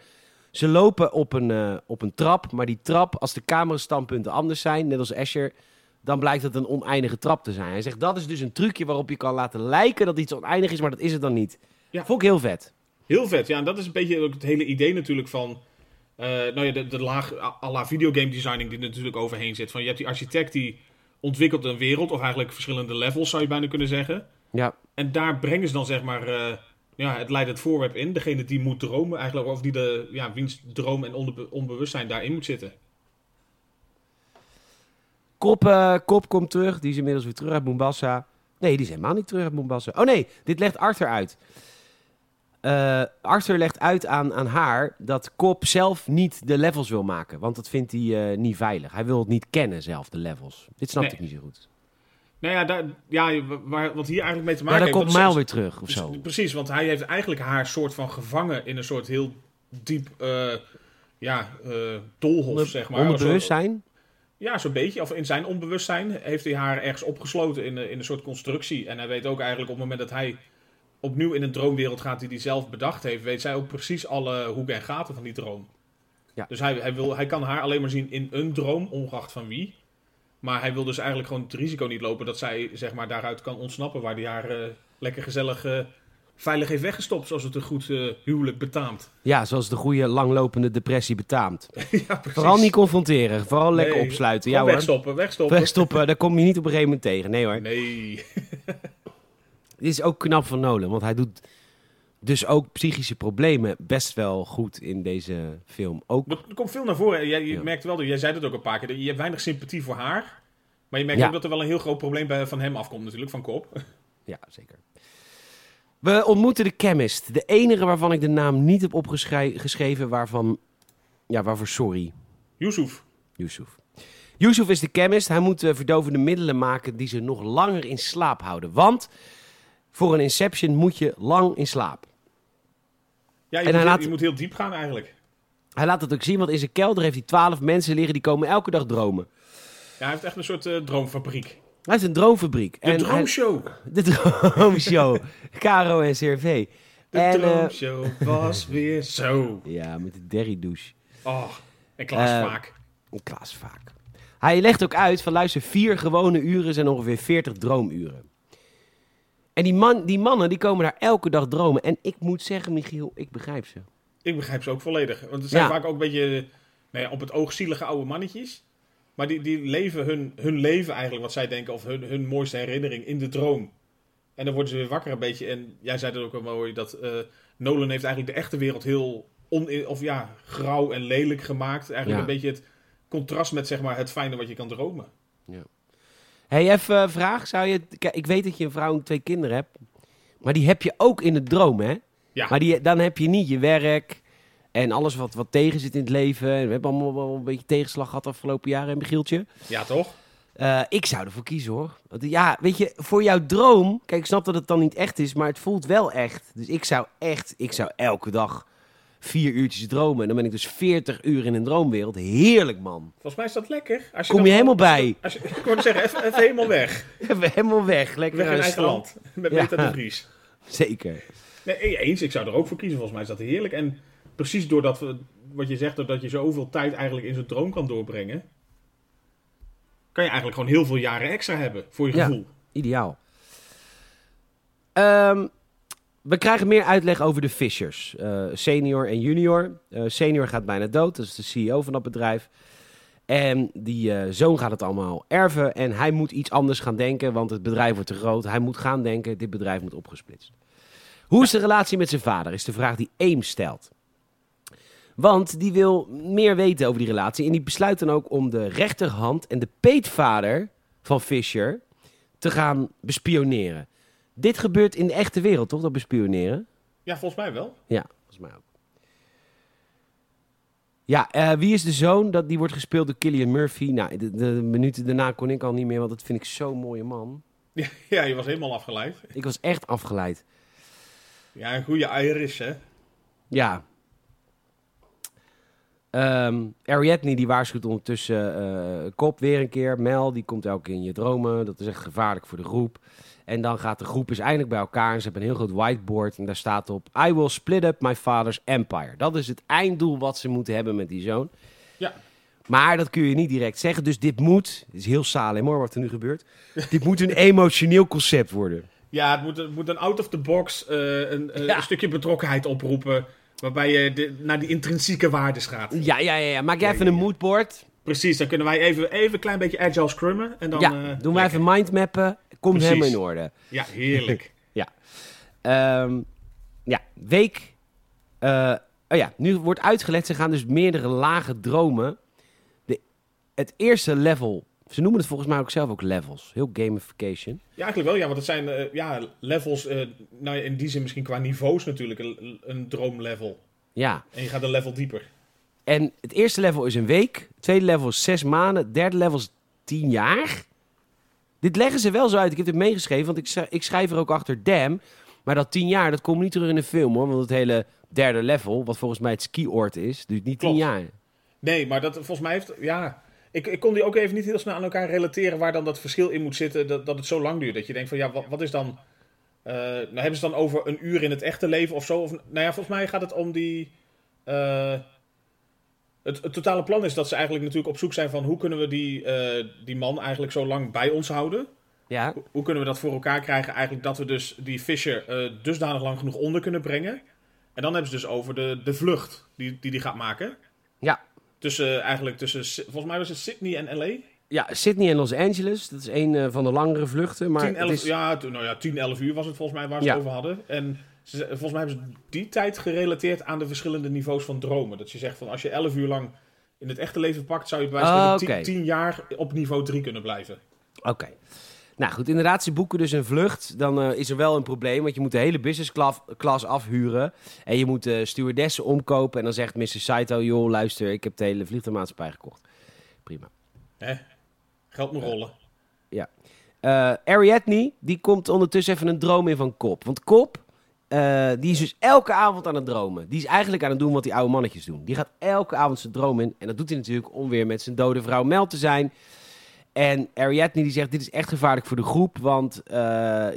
Ze lopen op een, eh, op een trap, maar die trap, als de camerastandpunten anders zijn, net als Escher, dan blijkt het een oneindige trap te zijn. Hij zegt, dat is dus een trucje waarop je kan laten lijken dat iets oneindig is, maar dat is het dan niet. Ja. Vond ik heel vet. Heel vet, ja. En dat is een beetje ook het hele idee natuurlijk van... eh, nou ja, de, de laag à- la videogame designing die er natuurlijk overheen zit. Van, je hebt die architect die ontwikkelt een wereld, of eigenlijk verschillende levels zou je bijna kunnen zeggen. Ja, En daar brengen ze dan zeg maar... eh, ja, het leidt het voorwerp in. Degene die moet dromen eigenlijk, of die de, ja, wiens droom en onbe- onbewustzijn daarin moet zitten. Kop, eh, Kop komt terug. Die is inmiddels weer terug uit Mombasa. Nee, die is helemaal niet terug uit Mombasa. Oh nee, dit legt Arthur uit. Eh, Arthur legt uit aan, aan haar dat Kop zelf niet de levels wil maken. Want dat vindt hij eh, niet veilig. Hij wil het niet kennen zelf, de levels. Dit snapte Nee. ik niet zo goed. Nou ja, daar, ja waar, wat hier eigenlijk mee te Maar maken dan komt heeft... dat Mijl weer terug of Dus- zo. Precies, want hij heeft eigenlijk haar soort van gevangen in een soort heel diep, eh, ja, eh doolhof, Onder, zeg maar. onderbewustzijn. Ja, zo'n beetje. Of in zijn onbewustzijn heeft hij haar ergens opgesloten in, een- in een soort constructie. En hij weet ook eigenlijk op het moment dat hij opnieuw in een droomwereld gaat die hij zelf bedacht heeft, weet zij ook precies alle hoeken en gaten van die droom. Ja. Dus hij, hij, wil, hij kan haar alleen maar zien in een droom, ongeacht van wie. Maar hij wil dus eigenlijk gewoon het risico niet lopen dat zij zeg maar, daaruit kan ontsnappen, waar hij haar eh, lekker gezellig eh, veilig heeft weggestopt, zoals het een goed eh, huwelijk betaamt. Ja, zoals de goede langlopende depressie betaamt. (laughs) ja, precies. Vooral niet confronteren. Vooral lekker opsluiten. Ja wegstoppen, wegstoppen. Wegstoppen, daar kom je niet op een gegeven moment tegen. Nee hoor. Nee. (laughs) Dit is ook knap van Nolan, want hij doet dus ook psychische problemen best wel goed in deze film. Ook, Er, komt veel naar voren. Jij, je Ja. merkt wel, jij zei het ook een paar keer, je hebt weinig sympathie voor haar. Maar je merkt Ja. ook dat er wel een heel groot probleem bij, van hem afkomt natuurlijk, van Kop. (laughs) ja, zeker. We ontmoeten de chemist. De enige waarvan ik de naam niet heb opgeschreven, waarvan Ja, waarvoor sorry, Yusuf. Yusuf. Yusuf is de chemist. Hij moet eh, verdovende middelen maken die ze nog langer in slaap houden. Want voor een Inception moet je lang in slaap. Ja, je, En moet, hij heel- laat- je moet heel diep gaan eigenlijk. Hij laat het ook zien, want in zijn kelder heeft hij twaalf mensen liggen die komen elke dag dromen. Ja, hij heeft echt een soort eh, droomfabriek. Hij heeft een droomfabriek. De En hij- droomshow. de droomshow. (laughs) Caro en CRV. De En, eh, droomshow was (laughs) weer zo. Ja, met de derry douche. Oh, en Klaas Eh, vaak. Klaas vaak. Hij legt ook uit van luister, vier gewone uren zijn ongeveer 40 droomuren. En die, man, die mannen die komen daar elke dag dromen. En ik moet zeggen, Michiel, ik begrijp ze. Ik begrijp ze ook volledig. Want het zijn Ja. vaak ook een beetje nou ja, op het oog zielige oude mannetjes. Maar die, die leven hun, hun leven eigenlijk, wat zij denken, of hun, hun mooiste herinnering in de droom. En dan worden ze weer wakker een beetje. En jij zei dat ook al mooi, dat eh, Nolan heeft eigenlijk de echte wereld heel on, of ja, grauw en lelijk gemaakt. Eigenlijk Ja. een beetje het contrast met zeg maar, het fijne wat je kan dromen. Hey, even een vraag. Zou je, kijk, ik weet dat je een vrouw en twee kinderen hebt. Maar die heb je ook in de droom, hè? Ja, Maar die, dan heb je niet je werk en alles wat, wat tegen zit in het leven. En we hebben allemaal wel een beetje tegenslag gehad de afgelopen jaren, hè, Michieltje. ja toch? Eh, ik zou ervoor kiezen hoor. Want, ja, weet je, voor jouw droom. Kijk, ik snap dat het dan niet echt is, maar het voelt wel echt. Dus ik zou echt, ik zou elke dag vier uurtjes dromen. En dan ben ik dus 40 uur in een droomwereld. Heerlijk, man. Volgens mij is dat lekker. Als Kom dan je helemaal bij. Als je, ik wou zeggen, even, even helemaal weg. (laughs) Even helemaal weg. Lekker Weg in eigen land. Met Ja. Meta de Vries. Zeker. Nee, eens. Ik zou er ook voor kiezen. Volgens mij is dat heerlijk. En precies doordat we, wat je zegt, doordat je zoveel tijd eigenlijk in zo'n droom kan doorbrengen, kan je eigenlijk gewoon heel veel jaren extra hebben voor je Ja. gevoel. Ideaal. Ehm, we krijgen meer uitleg over de Fishers. eh, senior en junior. Eh, senior gaat bijna dood. Dat is de CEO van dat bedrijf. En die eh, zoon gaat het allemaal erven. En hij moet iets anders gaan denken. Want het bedrijf wordt te groot. Hij moet gaan denken. Dit bedrijf moet opgesplitst. Hoe is de relatie met zijn vader? Is de vraag die Ames stelt. Want die wil meer weten over die relatie. En die besluit dan ook om de rechterhand en de peetvader van Fisher te gaan bespioneren. Dit gebeurt in de echte wereld, toch? Dat bespioneren? Ja, volgens mij wel. Ja, volgens mij ook. Ja, eh, wie is de zoon? Dat, die wordt gespeeld door Killian Murphy. Nou, de, de minuten daarna kon ik al niet meer, want dat vind ik zo'n mooie man. Ja, (laughs) ja, je was helemaal afgeleid. Ik was echt afgeleid. Ja, een goede Irish, hè? Ja. Ehm Ariadne die waarschuwt ondertussen eh Kop weer een keer. Mel die komt elke keer in je dromen. Dat is echt gevaarlijk voor de groep. En dan gaat de groep eens eindelijk bij elkaar. En ze hebben een heel groot whiteboard. En daar staat op... I will split up my father's empire. Dat is het einddoel wat ze moeten hebben met die zoon. Ja. Maar dat kun je niet direct zeggen. Dus dit moet... Het is heel Salem hoor, wat er nu gebeurt. (laughs) dit moet een emotioneel concept worden. Ja, het moet, het moet een out of the box, eh, een, een, Ja. een stukje betrokkenheid oproepen. Waarbij je de- naar die intrinsieke waardes gaat. Ja, ja, ja. ja. Maak jij Ja, even ja, een ja. moodboard. Precies, dan kunnen wij even, even een klein beetje agile scrummen. En dan, ja, eh, doen wij even mindmappen. Komt Precies. helemaal in orde. Ja, heerlijk. (laughs) Ehm, ja, week. eh, oh ja, nu wordt uitgelegd. Ze gaan dus meerdere lagen dromen. De, het eerste level. Ze noemen het volgens mij ook zelf ook levels. Heel gamification. Ja, eigenlijk wel, ja, want het zijn eh, ja, levels, eh, nou in die zin misschien qua niveaus natuurlijk, een, een droomlevel. Ja. En je gaat een level dieper. En het eerste level is een week. Het tweede level is zes maanden. Het derde level is tien jaar. Dit leggen ze wel zo uit. Ik heb het meegeschreven, want ik, schrijf- ik schrijf er ook achter Dam. Maar dat tien jaar, dat komt niet terug in de film hoor. Want het hele derde level, wat volgens mij het skioord is, duurt niet tien Klopt. jaar. Nee, maar dat volgens mij heeft, ja, ik, ik kon die ook even niet heel snel aan elkaar relateren waar dan dat verschil in moet zitten, dat, dat het zo lang duurt. Dat je denkt van, ja, wat, wat is dan, eh, nou hebben ze het dan over een uur in het echte leven of zo? Of, nou ja, volgens mij gaat het om die, eh, het, het totale plan is dat ze eigenlijk natuurlijk op zoek zijn van hoe kunnen we die, eh, die man eigenlijk zo lang bij ons houden. Ja, Hoe- Hoe kunnen we dat voor elkaar krijgen? Eigenlijk dat we dus die Fisher dusdanig lang genoeg onder kunnen brengen. En dan hebben ze dus over de, de vlucht die, die die gaat maken. Ja. Tussen, eigenlijk tussen, volgens mij was het Sydney en LA. Ja, Sydney en Los Angeles. Dat is een eh, van de langere vluchten. Maar 10, het 11, is... ja, nou ja, 10, 11 uur was het volgens mij waar ze Ja. het over hadden. En ze, volgens mij hebben ze die tijd gerelateerd aan de verschillende niveaus van dromen. Dat je zegt van als je 11 uur lang in het echte leven pakt, zou je bij wijze van Ah, spreken oké. 10, 10 jaar op niveau 3 kunnen blijven. Oké. Nou goed, inderdaad, ze boeken dus een vlucht. Dan eh, is er wel een probleem, want je moet de hele business class, afhuren. En je moet de stewardessen omkopen. En dan zegt Mr. Saito, joh, luister, ik heb de hele vliegtuigmaatschappij gekocht. Prima. Hè? Geld moet rollen. Eh Ariadne, die komt ondertussen even een droom in van Kop. Want Kop, eh, die is dus elke avond aan het dromen. Die is eigenlijk aan het doen wat die oude mannetjes doen. Die gaat elke avond zijn droom in. En dat doet hij natuurlijk om weer met zijn dode vrouw Mel te zijn. En Ariadne die zegt, dit is echt gevaarlijk voor de groep. Want eh,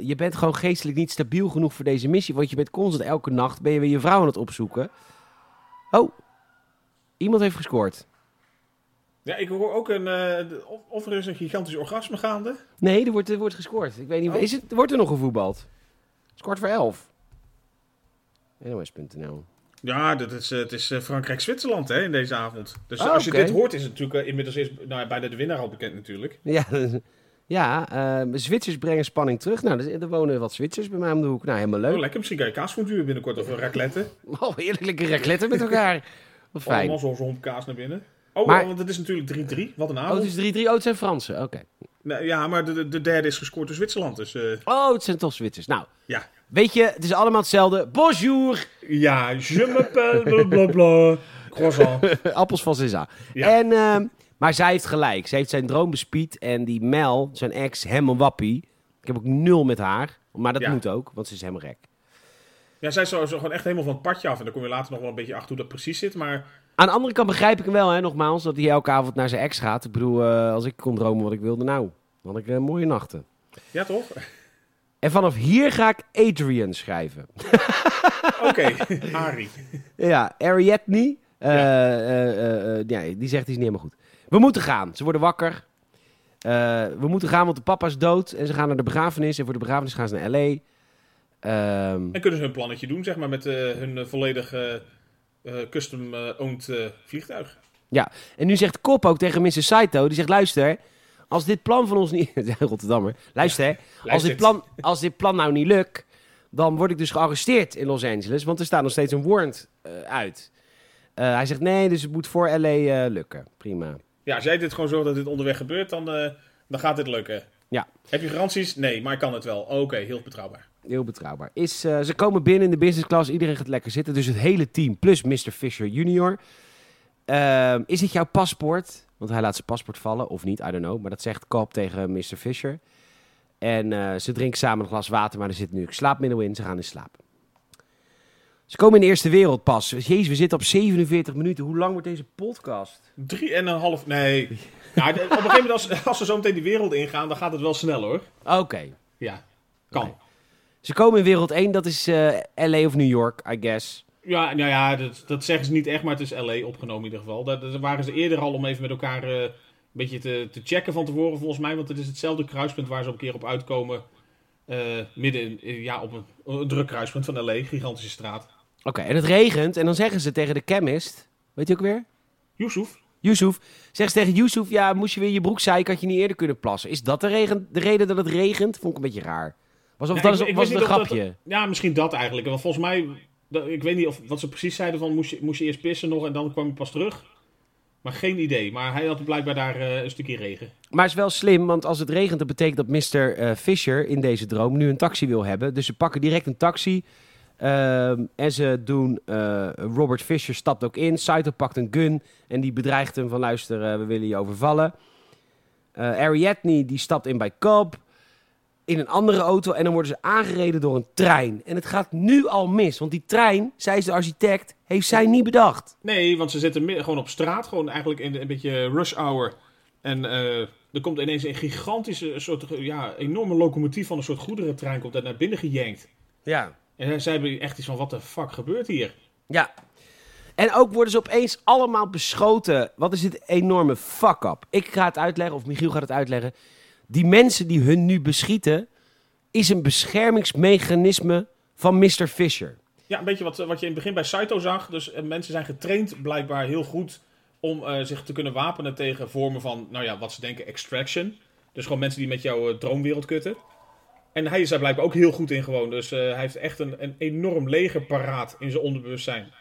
je bent gewoon geestelijk niet stabiel genoeg voor deze missie. Want je bent constant elke nacht, ben je weer je vrouw aan het opzoeken. Oh, iemand heeft gescoord. Ja, ik hoor ook een... eh, of, of er is een gigantisch orgasme gaande. Nee, er wordt, er wordt gescoord. Ik weet niet, Oh. is het, wordt er nog gevoetbald? Het is kwart voor elf. NOS.nl. Ja, dat is, eh, het is eh, Frankrijk-Zwitserland hè, in deze avond. Dus Ah, als je dit hoort, is het natuurlijk eh, inmiddels is, nou, ja, bijna de winnaar al bekend natuurlijk. Ja, ja eh, Zwitsers brengen spanning terug. Nou, er, er wonen wat Zwitsers bij mij om de hoek. Nou, helemaal Oh, leuk. lekker. Misschien kan je kaasfondue binnenkort of een raclette. (laughs) Oh, heerlijke raclette met elkaar. Wat fijn. Allemaal zo'n kaas naar binnen. Oh, Maar- want het is natuurlijk 3-3. Wat een Oh, avond. het is 3-3. Oh, het zijn Fransen. Oké. Nou, ja, maar de, de, de derde is gescoord door Zwitserland. Dus Oh, het zijn toch Zwitsers. Nou, ja. Weet je, het is allemaal hetzelfde. Bonjour. Ja, je m'appelle blablabla. (laughs) Croissant. Appels van César. Ja. En, ehm, maar zij heeft gelijk. Ze heeft zijn droom bespied. En die Mel, zijn ex, helemaal wappie. Ik heb ook nul met haar. Maar dat Ja. moet ook, want ze is helemaal gek. Ja, zij is zo, zo gewoon echt helemaal van het padje af. En dan kom je later nog wel een beetje achter hoe dat precies zit. Maar Aan de andere kant begrijp ik hem wel, hè, nogmaals, dat hij elke avond naar zijn ex gaat. Ik bedoel, eh, als ik kon dromen wat ik wilde, nou, dan had ik eh, mooie nachten. ja, toch? En vanaf hier ga ik Adrian schrijven. (laughs) Oké, (laughs) Ari. Ja, Ariadne, eh, Ja. ja, die zegt die is niet helemaal goed. We moeten gaan. Ze worden wakker. We moeten gaan, want de papa is dood. En ze gaan naar de begrafenis. En voor de begrafenis gaan ze naar L.A. Ehm, En kunnen ze hun plannetje doen, zeg maar, met hun volledig eh, custom-owned vliegtuig. en nu zegt Kop ook tegen Mr. Saito. Die zegt, luister, als dit plan van ons niet... (laughs) Rotterdammer. Luister, als, luister. dit plan, als dit plan nou niet lukt... dan word ik dus gearresteerd in Los Angeles. Want er staat nog steeds een warrant eh, uit. Eh, hij zegt, nee, dus het moet voor L.A. eh, lukken. Prima. Ja, als jij dit gewoon zorgt dat dit onderweg gebeurt, dan, dan gaat dit lukken. Ja. Heb je garanties? Nee, maar ik kan het wel. Oké, heel betrouwbaar. Heel betrouwbaar. Is, ze komen binnen in de business class. Iedereen gaat lekker zitten. Dus het hele team plus Mr. Fisher Jr. Ehm, is dit jouw paspoort? Want hij laat zijn paspoort vallen. Of niet, I don't know. Maar dat zegt Cobb tegen Mr. Fisher. En eh, ze drinken samen een glas water. Maar er zit nu een slaapmiddel in. Ze gaan in slaap. Ze komen in de Eerste Wereld pas. Jezus, we zitten op 47 minuten. Hoe lang wordt deze podcast? Drie en een half... Nee. Ja, de- op een gegeven moment, als, als ze zo meteen die wereld ingaan, dan gaat het wel snel, hoor. Oké. Ja, kan. Ze komen in wereld 1. Dat is eh, LA of New York, I guess. Ja, nou ja, dat, dat zeggen ze niet echt, maar het is LA opgenomen in ieder geval. Daar, daar waren ze eerder al om even met elkaar eh, een beetje te, te checken van tevoren, volgens mij. Want het is hetzelfde kruispunt waar ze op een keer op uitkomen. eh, midden in, ja, op een, een druk kruispunt van LA, gigantische straat. Oké, en het regent. En dan zeggen ze tegen de chemist... Weet je ook weer? Yusuf? Yusuf. Zeggen ze tegen Yusuf... Ja, moest je weer je broek zeiken, had je niet eerder kunnen plassen. Is dat de, regen, de reden dat het regent? Vond ik een beetje raar. Was, of Ja, dat ik- is, ik was het een dat- grapje? Ja, misschien dat eigenlijk. Want volgens mij, ik weet niet of, wat ze precies zeiden van moest je, moest je eerst pissen nog en dan kwam je pas terug. Maar geen idee. Maar hij had blijkbaar daar eh, een stukje regen. Maar het is wel slim, want als het regent... dat betekent dat Mr. eh, Fisher in deze droom nu een taxi wil hebben. Dus ze pakken direct een taxi... Ehm, en ze doen... eh, Robert Fisher stapt ook in. Saito pakt een gun. En die bedreigt hem van... Luister, we willen je overvallen. Ariadne die stapt in bij Cobb. In een andere auto. En dan worden ze aangereden door een trein. En het gaat nu al mis. Want die trein, zij is de architect... heeft zij niet bedacht. Nee, want ze zitten gewoon op straat. Gewoon eigenlijk in een beetje rush hour. En eh, er komt ineens een gigantische, soort, ja, enorme locomotief van een soort goederentrein. Komt daar naar binnen gejankt. Ja. En zij hebben echt iets van, wat de fuck gebeurt hier? Ja. En ook worden ze opeens allemaal beschoten. Wat is dit enorme fuck-up? Ik ga het uitleggen, of Michiel gaat het uitleggen. Die mensen die hun nu beschieten... is een beschermingsmechanisme van Mr. Fisher. Ja, een beetje wat, wat je in het begin bij Saito zag. Dus eh, mensen zijn getraind blijkbaar heel goed om eh, zich te kunnen wapenen tegen vormen van, nou ja, wat ze denken extraction. Dus gewoon mensen die met jouw eh, droomwereld kutten. En hij is daar blijkbaar ook heel goed in gewoon. Dus eh, hij heeft echt een, een enorm leger paraat in zijn onderbewustzijn.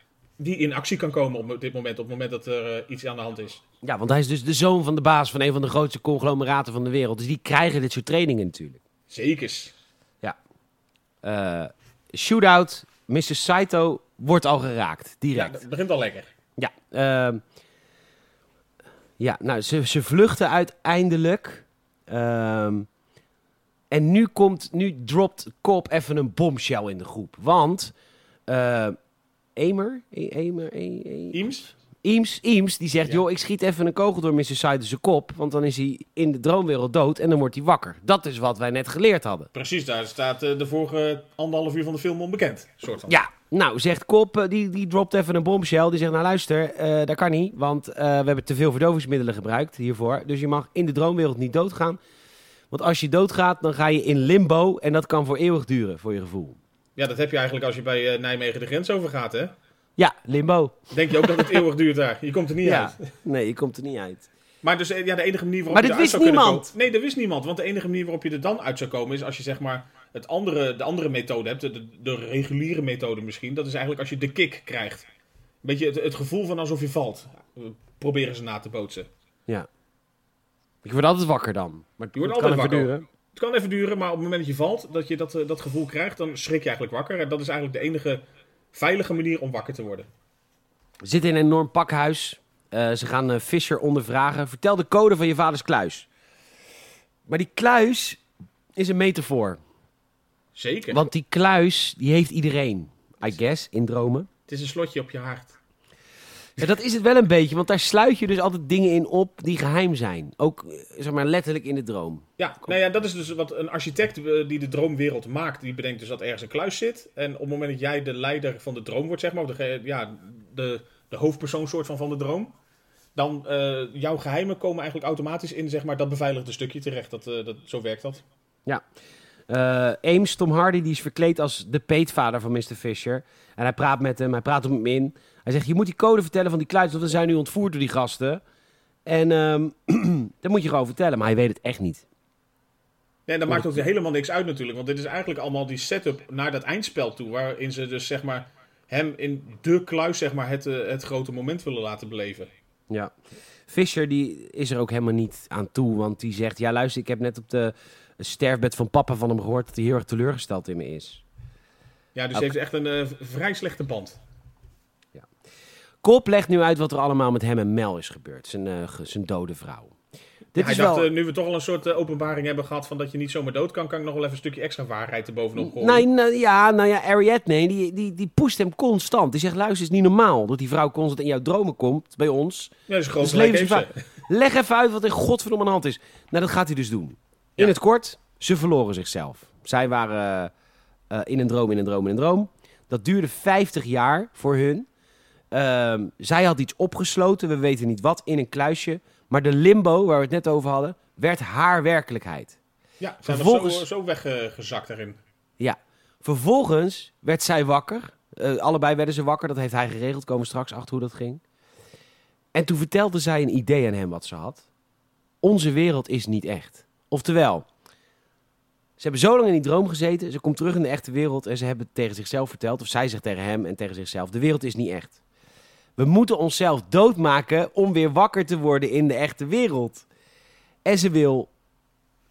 Die in actie kan komen op dit moment, op het moment dat er eh, iets aan de hand is. Ja, want hij is dus de zoon van de baas van een van de grootste conglomeraten van de wereld. Dus die krijgen dit soort trainingen natuurlijk. Zekers. Eh shootout, Mr. Saito wordt al geraakt, Ja, direct. dat begint al lekker. Ja, ehm, ja nou, ze, ze vluchten uiteindelijk. Ehm, en nu komt, nu dropt Kop even een bombshell in de groep. Want eh Emer, E- Emer, E- E- Eames? Eames, Eames, die zegt, Ja. joh, ik schiet even een kogel door Mr. Zijn kop. Want dan is hij in de droomwereld dood en dan wordt hij wakker. Dat is wat wij net geleerd hadden. Precies, daar staat eh, de vorige anderhalf uur van de film onbekend. Soort van. Ja, nou, zegt Kop, eh, die, die dropt even een bombshell. Die zegt, nou luister, eh, dat kan niet, want we hebben te veel verdovingsmiddelen gebruikt hiervoor. Dus je mag in de droomwereld niet doodgaan. Want als je doodgaat, dan ga je in limbo en dat kan voor eeuwig duren, voor je gevoel. Ja, dat heb je eigenlijk als je bij eh, Nijmegen de grens overgaat, hè? Ja, limbo. Denk je ook dat het (laughs) eeuwig duurt daar? Je komt er niet Ja, uit. nee, je komt er niet uit. Maar dus, eh, ja, de enige manier waarop Maar je dit eruit wist zou kunnen niemand. komen... Nee, dat wist niemand. Want de enige manier waarop je er dan uit zou komen... is als je zeg maar het andere, de andere methode hebt. De, de, de reguliere methode misschien. Dat is eigenlijk als je de kick krijgt. Een beetje het, het gevoel van alsof je valt. Eh, Proberen ze na te bootsen. Ja. Ik word altijd wakker dan. Maar Je wordt het kan altijd wakker. duren. Het kan even duren, maar op het moment dat je valt... dat je dat, eh, dat gevoel krijgt, dan schrik je eigenlijk wakker. En dat is eigenlijk de enige veilige manier om wakker te worden. We zitten in een enorm pakhuis. Eh, ze gaan eh, Fisher ondervragen. Vertel de code van je vaders kluis. Maar die kluis is een metafoor. Zeker. Want die kluis, die heeft iedereen. I guess, in dromen. Het is een slotje op je hart. Ja, dat is het wel een beetje, want daar sluit je dus altijd dingen in op die geheim zijn. Ook, eh, zeg maar, letterlijk in de droom. Ja, nou ja, dat is dus wat een architect eh, die de droomwereld maakt, die bedenkt dus dat ergens een kluis zit. En op het moment dat jij de leider van de droom wordt, zeg maar, of de, ja, de, de hoofdpersoon soort van van de droom, dan eh jouw geheimen komen eigenlijk automatisch in, zeg maar, dat beveiligde stukje terecht. Dat, dat, zo werkt dat. Eh Ames, Tom Hardy, die is verkleed als de peetvader van Mr. Fisher. En hij praat met hem, hij praat hem in. Hij zegt, je moet die code vertellen van die kluis, want we zijn nu ontvoerd door die gasten. En ehm (clears throat) dat moet je gewoon vertellen, maar hij weet het echt niet. Nee, en dat maakt ook helemaal niks uit natuurlijk, want dit is eigenlijk allemaal die setup naar dat eindspel toe, waarin ze dus, zeg maar, hem in de kluis, zeg maar, het, eh, het grote moment willen laten beleven. Ja. Fisher die is er ook helemaal niet aan toe, want die zegt... Ja, luister, ik heb net op de sterfbed van papa van hem gehoord... dat hij heel erg teleurgesteld in me is. Ja, dus hij heeft echt een eh, vrij slechte band. Kop legt nu uit wat er allemaal met hem en Mel is gebeurd. Zijn, eh, zijn dode vrouw. Dit hij is dacht, wel... eh, nu we toch al een soort eh, openbaring hebben gehad van dat je niet zomaar dood kan, kan ik nog wel even een stukje extra waarheid erbovenop gooien. Nee, nou, ja, nou ja, Ariadne, die, die, die pusht hem constant. Die zegt, luister, het is niet normaal dat die vrouw constant in jouw dromen komt, bij ons. Ja, dat is groot Dus ze. Leg even uit wat er godverdomme aan de hand is. Nou, dat gaat hij dus doen. In Ja. het kort, ze verloren zichzelf. Zij waren in een droom, in een droom, in een droom. Dat duurde 50 jaar voor hun. Ehm, zij had iets opgesloten, we weten niet wat, in een kluisje. Maar de limbo, waar we het net over hadden, werd haar werkelijkheid. Ja, zijn Vervolgens- zo, zo weggezakt daarin. Ja. Vervolgens werd zij wakker. Eh, allebei werden ze wakker, dat heeft hij geregeld. Komen straks achter hoe dat ging. En toen vertelde zij een idee aan hem wat ze had. Onze wereld is niet echt. Oftewel, ze hebben zo lang in die droom gezeten. Ze komt terug in de echte wereld en ze hebben tegen zichzelf verteld. Of zij zegt tegen hem en tegen zichzelf: De wereld is niet echt. We moeten onszelf doodmaken om weer wakker te worden in de echte wereld. En ze wil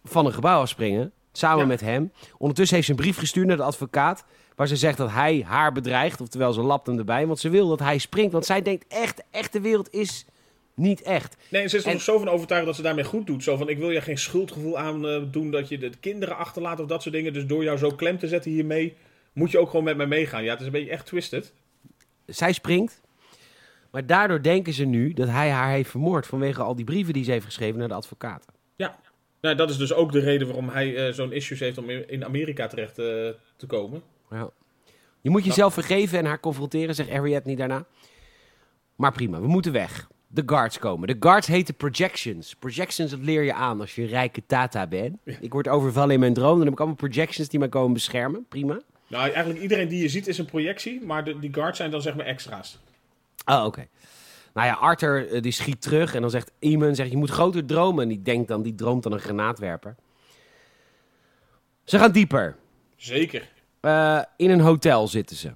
van een gebouw afspringen, samen Ja. met hem. Ondertussen heeft ze een brief gestuurd naar de advocaat. Waar ze zegt dat hij haar bedreigt. Oftewel, ze lapt hem erbij. Want ze wil dat hij springt. Want zij denkt echt, de echte wereld is niet echt. Nee, ze is er En- nog zo van overtuigd dat ze daarmee goed doet. Zo van, ik wil je geen schuldgevoel aan eh, doen dat je de kinderen achterlaat of dat soort dingen. Dus door jou zo klem te zetten hiermee, moet je ook gewoon met mij meegaan. Ja, het is een beetje echt twisted. Zij springt. Maar daardoor denken ze nu dat hij haar heeft vermoord. Vanwege al die brieven die ze heeft geschreven naar de advocaten. Ja. Nou, dat is dus ook de reden waarom hij eh, zo'n issues heeft om in Amerika terecht eh, te komen. Ja. Je moet jezelf vergeven en haar confronteren, zegt Ariadne daarna. Maar prima, we moeten weg. De guards komen. De guards heten projections. Projections, dat leer je aan als je een rijke tata bent. Ik word overvallen in mijn droom. Dan heb ik allemaal projections die mij komen beschermen. Prima. Nou, eigenlijk iedereen die je ziet is een projectie, maar de, die guards zijn dan zeg maar extra's. Oh, oké. Nou ja, Arthur eh, die schiet terug en dan zegt Eamon, zegt, je moet groter dromen. En die denkt dan, die droomt dan een granaatwerper. Ze gaan dieper. Zeker. Eh, in een hotel zitten ze.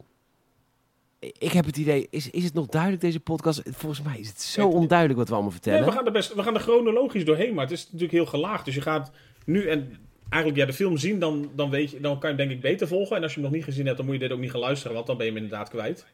ik heb het idee, is, is het nog duidelijk deze podcast? Volgens mij is het zo onduidelijk wat we allemaal vertellen. Nee, we, gaan er best, we gaan er chronologisch doorheen, maar het is natuurlijk heel gelaagd. Dus je gaat nu en eigenlijk ja, de film zien, dan, dan, weet je, dan kan je hem denk ik beter volgen. En als je hem nog niet gezien hebt, dan moet je dit ook niet gaan luisteren, want dan ben je hem inderdaad kwijt.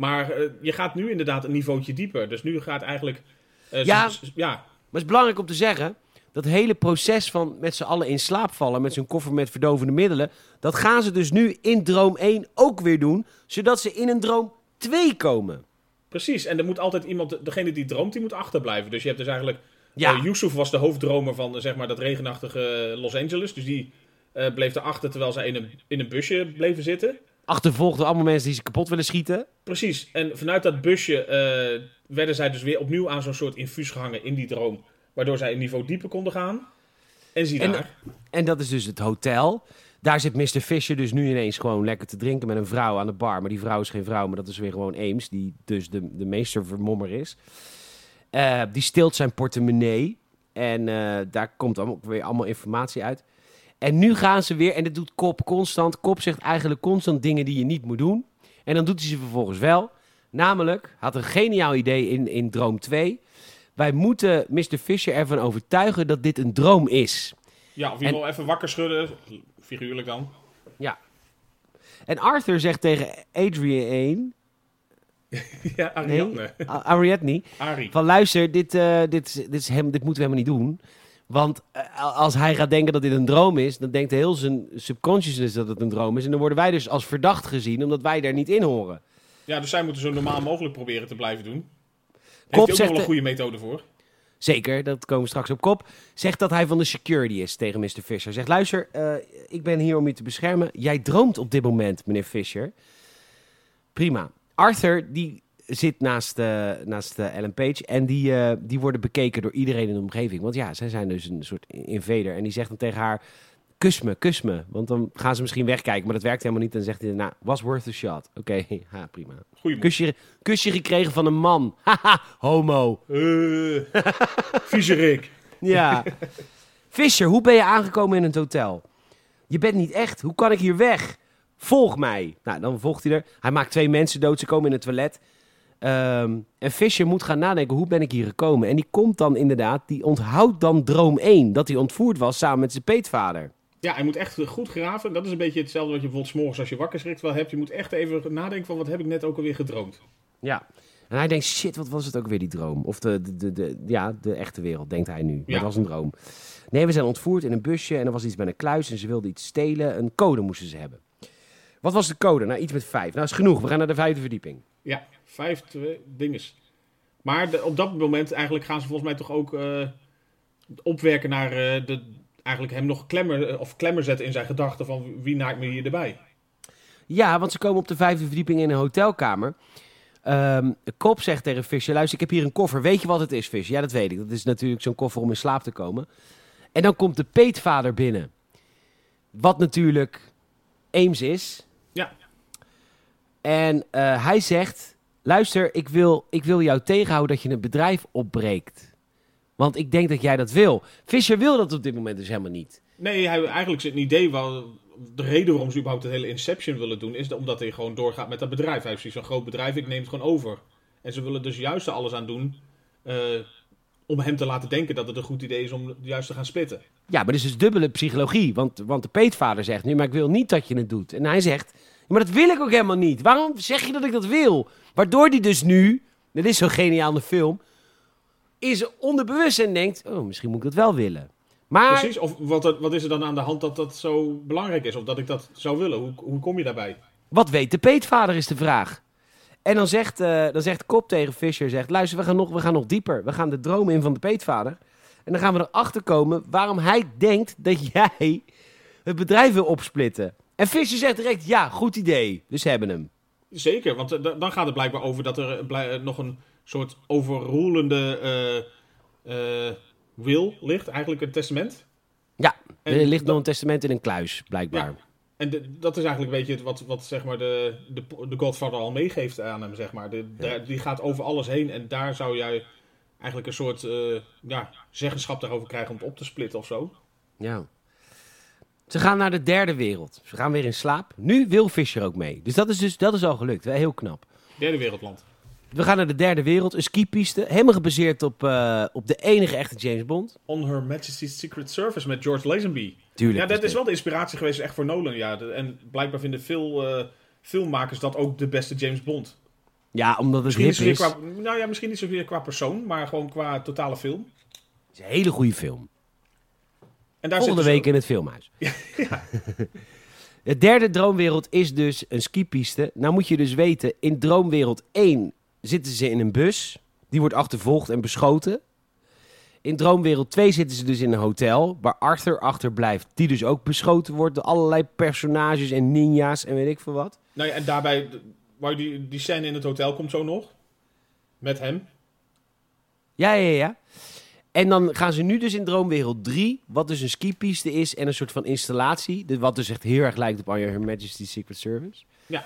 Maar eh, je gaat nu inderdaad een niveautje dieper. Dus nu gaat eigenlijk... eh, Ja. ja, Maar het is belangrijk om te zeggen, dat hele proces van met z'n allen in slaap vallen met zo'n koffer met verdovende middelen, dat gaan ze dus nu in droom 1 ook weer doen, zodat ze in een droom 2 komen. precies. En er moet altijd iemand, degene die droomt, die moet achterblijven. Dus je hebt dus eigenlijk... Ja. eh, Yusuf was de hoofddromer van zeg maar, dat regenachtige Los Angeles. Dus die bleef erachter terwijl zij in een, in een busje bleven zitten. Achtervolgd door allemaal mensen die ze kapot willen schieten. Precies. En vanuit dat busje eh, werden zij dus weer opnieuw aan zo'n soort infuus gehangen in die droom. Waardoor zij een niveau dieper konden gaan. En zie En- daar. En dat is dus het hotel. Daar zit Mr. Fisher dus nu ineens gewoon lekker te drinken met een vrouw aan de bar. Maar die vrouw is geen vrouw, maar dat is weer gewoon Ames, die dus de, de meestervermommer is. Eh, die steelt zijn portemonnee. En eh, daar komt allemaal, weer allemaal informatie uit. En nu gaan ze weer, en dit doet Kop constant. Kop zegt eigenlijk constant dingen die je niet moet doen. En dan doet hij ze vervolgens wel. Namelijk, had een geniaal idee in, in Droom 2. Wij moeten Mr. Fisher ervan overtuigen dat dit een droom is. Ja, of je wil even wakker schudden. Figuurlijk dan. En Arthur zegt tegen Adrian, (laughs) ja, Ariadne. nee, Ariadne, Ari. van luister, dit, eh, dit, dit, is hem, dit moeten we helemaal niet doen. Want eh, als hij gaat denken dat dit een droom is, dan denkt heel zijn subconsciousness dat het een droom is. En dan worden wij dus als verdacht gezien, omdat wij daar niet in horen. Ja, dus zij moeten zo normaal mogelijk proberen te blijven doen. Heeft Kop hij ook wel een de- goede methode voor. Zeker, dat komen we straks op kop. Zegt dat hij van de security is tegen Mr. Fisher. Zegt, luister, eh, ik ben hier om je te beschermen. Jij droomt op dit moment, meneer Fisher. Prima. Arthur, die zit naast, eh, naast eh, Ellen Page. En die, eh, die worden bekeken door iedereen in de omgeving. Want ja, zij zijn dus een soort invader. En die zegt dan tegen haar, kus me, kus me. Want dan gaan ze misschien wegkijken, maar dat werkt helemaal niet. En dan zegt hij, nou, was worth a shot. Oké, (laughs) ha, prima. Goeie. Kusje, kusje gekregen van een man. (laughs) Haha, homo. Uh. (laughs) Ja. Fisher, hoe ben je aangekomen in het hotel? Je bent niet echt. Hoe kan ik hier weg? Volg mij. Nou, dan volgt hij er. Hij maakt twee mensen dood. Ze komen in het toilet. Ehm, en Fisher moet gaan nadenken, hoe ben ik hier gekomen? En die komt dan inderdaad, die onthoudt dan droom 1. Dat hij ontvoerd was samen met zijn peetvader. Ja, hij moet echt goed graven. Dat is een beetje hetzelfde wat je bijvoorbeeld 's morgens als je wakker schrikt wel hebt. Je moet echt even nadenken van wat heb ik net ook alweer gedroomd. Ja. En hij denkt, shit, wat was het ook weer die droom? Of de, de, de, de- ja, de echte wereld, denkt hij nu. Maar Ja. het was een droom. Nee, we zijn ontvoerd in een busje en er was iets met een kluis en ze wilden iets stelen. Een code moesten ze hebben. Wat was de code? Nou, iets met vijf. Nou, is genoeg. We gaan naar de vijfde verdieping. Ja, vijf twee, dinges. Maar de- op dat moment eigenlijk gaan ze volgens mij toch ook eh, opwerken naar eh, de, eigenlijk hem nog klemmer, eh, of klemmer zetten in zijn gedachten van wie naakt me hier erbij. Ja, want ze komen op de vijfde verdieping in een hotelkamer. Ehm Kop zegt tegen Fisher, luister, ik heb hier een koffer. Weet je wat het is, Fisher? Ja, dat weet ik. Dat is natuurlijk zo'n koffer om in slaap te komen. En dan komt de peetvader binnen. Wat natuurlijk Ames is. Ja. En hij zegt, luister, ik wil, ik wil jou tegenhouden dat je het bedrijf opbreekt. Want ik denk dat jij dat wil. Fisher wil dat op dit moment dus helemaal niet. Nee, hij, eigenlijk is het idee, wel, de reden waarom ze überhaupt het hele Inception willen doen, is omdat hij gewoon doorgaat met dat bedrijf. Hij heeft van groot bedrijf, ik neem het gewoon over. En ze willen dus juist er alles aan doen eh, om hem te laten denken dat het een goed idee is om juist te gaan splitten. Ja, maar dat is dus dubbele psychologie. Want, want de peetvader zegt nu, maar ik wil niet dat je het doet. En hij zegt, maar dat wil ik ook helemaal niet. Waarom zeg je dat ik dat wil? Waardoor hij dus nu, dit is zo geniaal de film, is onderbewustzijn denkt, oh, misschien moet ik dat wel willen. Maar Precies, of wat, wat is er dan aan de hand dat dat zo belangrijk is? Of dat ik dat zou willen? Hoe, hoe kom je daarbij? wat weet de peetvader is de vraag. En dan zegt, eh, dan zegt Kop tegen Fisher, zegt, luister, we gaan, nog, we gaan nog dieper. We gaan de droom in van de peetvader. En dan gaan we erachter komen waarom hij denkt dat (laughs) jij het bedrijf wil opsplitten. En Fisher zegt direct, ja, goed idee. Dus hebben hem. Zeker, want eh, da- dan gaat het blijkbaar over dat er eh, blij- eh, nog een soort overroelende eh, wil ligt, eigenlijk een testament. Ja, En er ligt nog een testament in een kluis, blijkbaar. Ja. En de- dat is eigenlijk een beetje wat, wat zeg maar de, de, de Godfather al meegeeft aan hem, zeg maar. De, daar- die gaat over alles heen en daar zou jij eigenlijk een soort ja, zeggenschap daarover krijgen om het op te splitten of zo. Ja. Ze gaan naar de derde wereld. Ze gaan weer in slaap. Nu wil Fisher ook mee. Dus dat is, dus, dat is al gelukt. Heel knap. Derde wereldland. We gaan naar de derde wereld. Een skipiste. Helemaal gebaseerd op, eh, op de enige echte James Bond. On Her Majesty's Secret Service met George Lazenby. Tuurlijk. Ja, dat is wel de inspiratie geweest echt voor Nolan. Ja. En blijkbaar vinden veel eh, filmmakers dat ook de beste James Bond. Ja, omdat het Misschien, hip is. qua, nou ja, misschien niet zozeer qua persoon, maar gewoon qua totale film. Het is een hele goede film. En daar Volgende week in het filmhuis. (laughs) (laughs) De derde droomwereld is dus een skipiste. Nou moet je dus weten, in droomwereld 1 zitten ze in een bus. Die wordt achtervolgd en beschoten. In droomwereld 2 zitten ze dus in een hotel. Waar Arthur achterblijft. Die dus ook beschoten wordt door allerlei personages en ninja's en weet ik veel wat. Nou ja, en daarbij, waar die, die scène in het hotel komt zo nog. Met hem. Ja, ja, ja. En dan gaan ze nu dus in Droomwereld 3, wat dus een skipiste is en een soort van installatie. de- Wat dus echt heel erg lijkt op Her Majesty's Secret Service. Ja.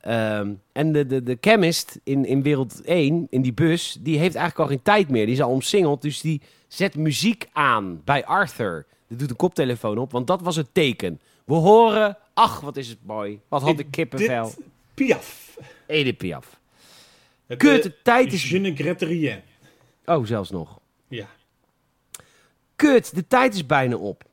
Ehm, en de, de, de chemist in, in wereld 1, in die bus, die heeft eigenlijk al geen tijd meer. Die is al omsingeld, dus die zet muziek aan bij Arthur. Die doet een koptelefoon op, want dat was het teken. We horen, ach, wat is het mooi. Wat had ik kippenvel. Piaf. Edith Piaf. Het, Kut, eh, de tijd is... Je ne regrette rien. Oh, zelfs nog. Ja. Kut, de tijd is bijna op.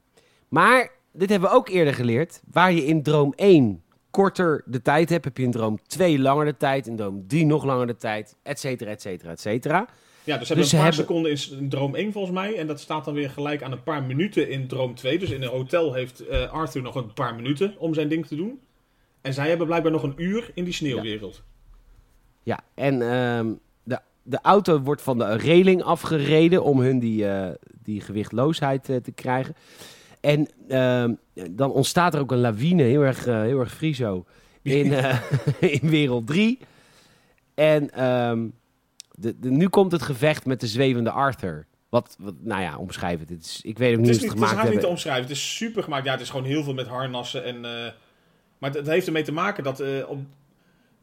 Maar, dit hebben we ook eerder geleerd. Waar je in droom 1 korter de tijd hebt, heb je in droom 2 langer de tijd. In droom 3 nog langer de tijd, et cetera, et cetera, et cetera. Ja, dus hebben Dus een paar hebben- seconden in droom 1 volgens mij. En dat staat dan weer gelijk aan een paar minuten in droom 2. Dus in een hotel heeft eh, Arthur nog een paar minuten om zijn ding te doen. En zij hebben blijkbaar nog een uur in die sneeuwwereld. Ja, en ehm, de, auto wordt van de reling afgereden om hun die, eh, die gewichtloosheid eh, te krijgen. En ehm, dan ontstaat er ook een lawine, heel erg, eh, heel erg friso, in, (laughs) eh, (laughs) in wereld 3. En ehm, de, de, nu komt het gevecht met de zwevende Arthur. Wat, wat nou ja, omschrijf het. het is, ik weet ook niet Het hoe niet, ze het het is gemaakt niet te hebben. omschrijven. Het is super gemaakt. Ja, het is gewoon heel veel met harnassen. En, eh, maar het, het heeft ermee te maken dat... eh, op,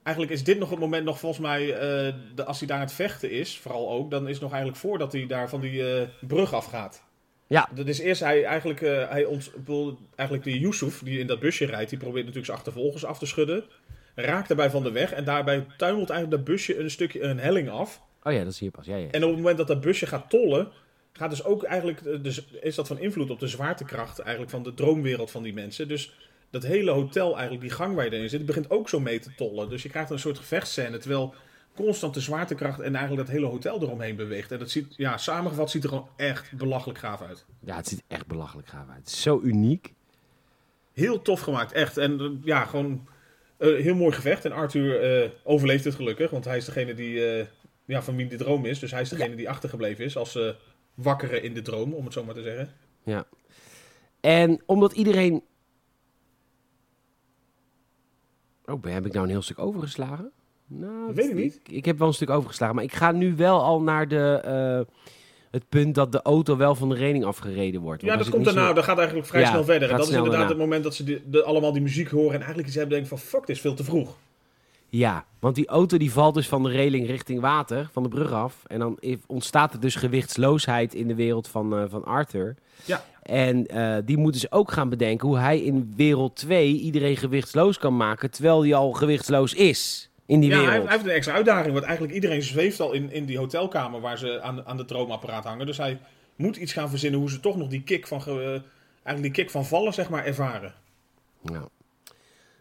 eigenlijk is dit nog het moment nog volgens mij... eh, de, als hij daar aan het vechten is, vooral ook... dan is het nog eigenlijk voordat hij daar van die eh, brug afgaat. Ja. Dat is eerst hij eigenlijk... eh, hij bedoel, eigenlijk die Yusuf, die in dat busje rijdt... die probeert natuurlijk zijn achtervolgers af te schudden. Raakt daarbij van de weg. En daarbij tuimelt eigenlijk dat busje een stukje een helling af. Oh ja, dat zie je pas. Ja, ja. En op het moment dat dat busje gaat tollen, gaat dus ook eigenlijk, dus is dat van invloed op de zwaartekracht eigenlijk van de droomwereld van die mensen. Dus dat hele hotel, eigenlijk die gang waar je erin zit, begint ook zo mee te tollen. Dus je krijgt een soort gevechtscène, terwijl constant de zwaartekracht en eigenlijk dat hele hotel eromheen beweegt. En dat ziet, ja, samengevat ziet er gewoon echt belachelijk gaaf uit. ja, het ziet echt belachelijk gaaf uit. Zo uniek. Heel tof gemaakt, echt. En eh, ja, gewoon een heel mooi gevecht. En Arthur eh, overleeft het gelukkig, want hij is degene die, ja, van wie de droom is. Dus hij is degene die achtergebleven is als wakkere in de droom, om het zo maar te zeggen. Ja. En omdat iedereen. Oh, heb ik nou een heel stuk overgeslagen? Nou, Dat weet ik niet. Ik, ik heb wel een stuk overgeslagen, maar ik ga nu wel al naar de, eh, het punt dat de auto wel van de reling afgereden wordt. Ja, dat komt daarna. zo- Dat gaat eigenlijk vrij Ja, snel verder. En dat is inderdaad daarna. het moment dat ze de, allemaal die muziek horen en eigenlijk iets hebben denken van fuck, dit is veel te vroeg. Ja, want die auto die valt dus van de reling richting water, van de brug af. En dan ontstaat er dus gewichtsloosheid in de wereld van, eh, van Arthur. Ja. En eh, die moeten dus ook gaan bedenken hoe hij in wereld 2 iedereen gewichtsloos kan maken, terwijl hij al gewichtsloos is in die Ja, hij, wereld. heeft- hij heeft een extra uitdaging, want eigenlijk iedereen zweeft al in, in die hotelkamer waar ze aan, aan de droomapparaat hangen. Dus hij moet iets gaan verzinnen hoe ze toch nog die kick van, eh, eigenlijk die kick van vallen, zeg maar, ervaren. Nou.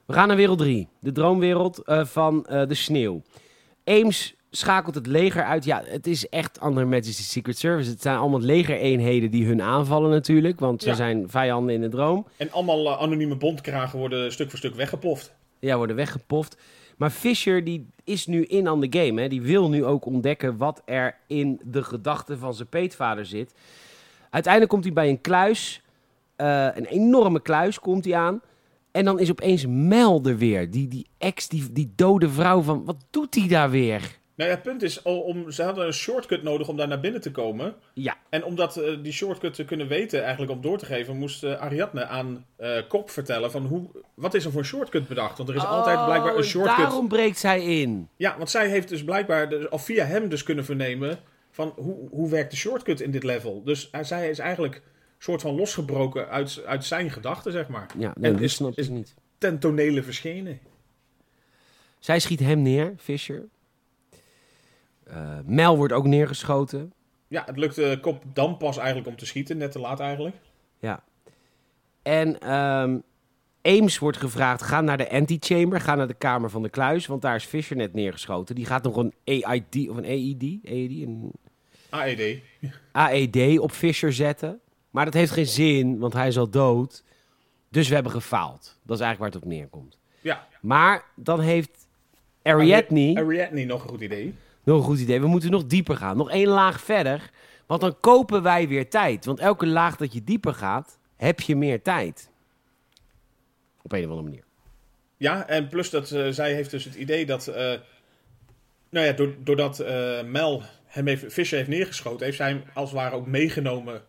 We gaan naar wereld 3. De droomwereld eh, van de sneeuw. Ames schakelt het leger uit. Ja, het is echt Under Majesty's Secret Service. Het zijn allemaal legereenheden die hun aanvallen natuurlijk. Want ze Ja. zijn vijanden in de droom. En allemaal eh, anonieme bondkragen worden stuk voor stuk weggeploft. Ja, worden weggepoft. Maar Fisher die is nu in aan de game. Hè. Die wil nu ook ontdekken wat er in de gedachten van zijn peetvader zit. Uiteindelijk komt hij bij een kluis. eh, een enorme kluis komt hij aan. En dan is opeens Mel er weer. Die, die ex, die, die dode vrouw van... Wat doet hij daar weer? Nou ja, het punt is, om, ze hadden een shortcut nodig om daar naar binnen te komen. Ja, En om dat, eh, die shortcut te kunnen weten, eigenlijk om door te geven, moest eh, Ariadne aan eh Kop vertellen van hoe, wat is er voor shortcut bedacht? Want er is altijd blijkbaar Oh, een shortcut. daarom breekt zij in. Ja, want zij heeft dus blijkbaar, dus, of via hem dus kunnen vernemen van hoe, hoe werkt de shortcut in dit level. Dus zij is eigenlijk soort van losgebroken uit, uit zijn gedachten, zeg maar. Ja, En nee, is- is- niet. Ten tonele verschenen. Zij schiet hem neer, Fisher. Eh, Mel wordt ook neergeschoten. Ja, het lukte Kop dan pas eigenlijk om te schieten, net te laat eigenlijk. Ja. En ehm, Ames wordt gevraagd, ga naar de antechamber, ga naar de kamer van de kluis, want daar is Fisher net neergeschoten. Die gaat nog een AID of een AED, AED een AED. AED op Fisher zetten. Maar dat heeft geen zin, want hij is al dood. Dus we hebben gefaald. Dat is eigenlijk waar het op neerkomt. Ja. Maar dan heeft Ariadne Ariadne nog een goed idee. Nog een goed idee. We moeten nog dieper gaan. Nog één laag verder. Want dan kopen wij weer tijd. Want elke laag dat je dieper gaat, heb je meer tijd. Op een of andere manier. Ja, en plus dat eh, zij heeft dus het idee dat... eh, nou ja, doord- doordat eh, Mel hem heeft, Fisher heeft neergeschoten, heeft zij hem als het ware ook meegenomen.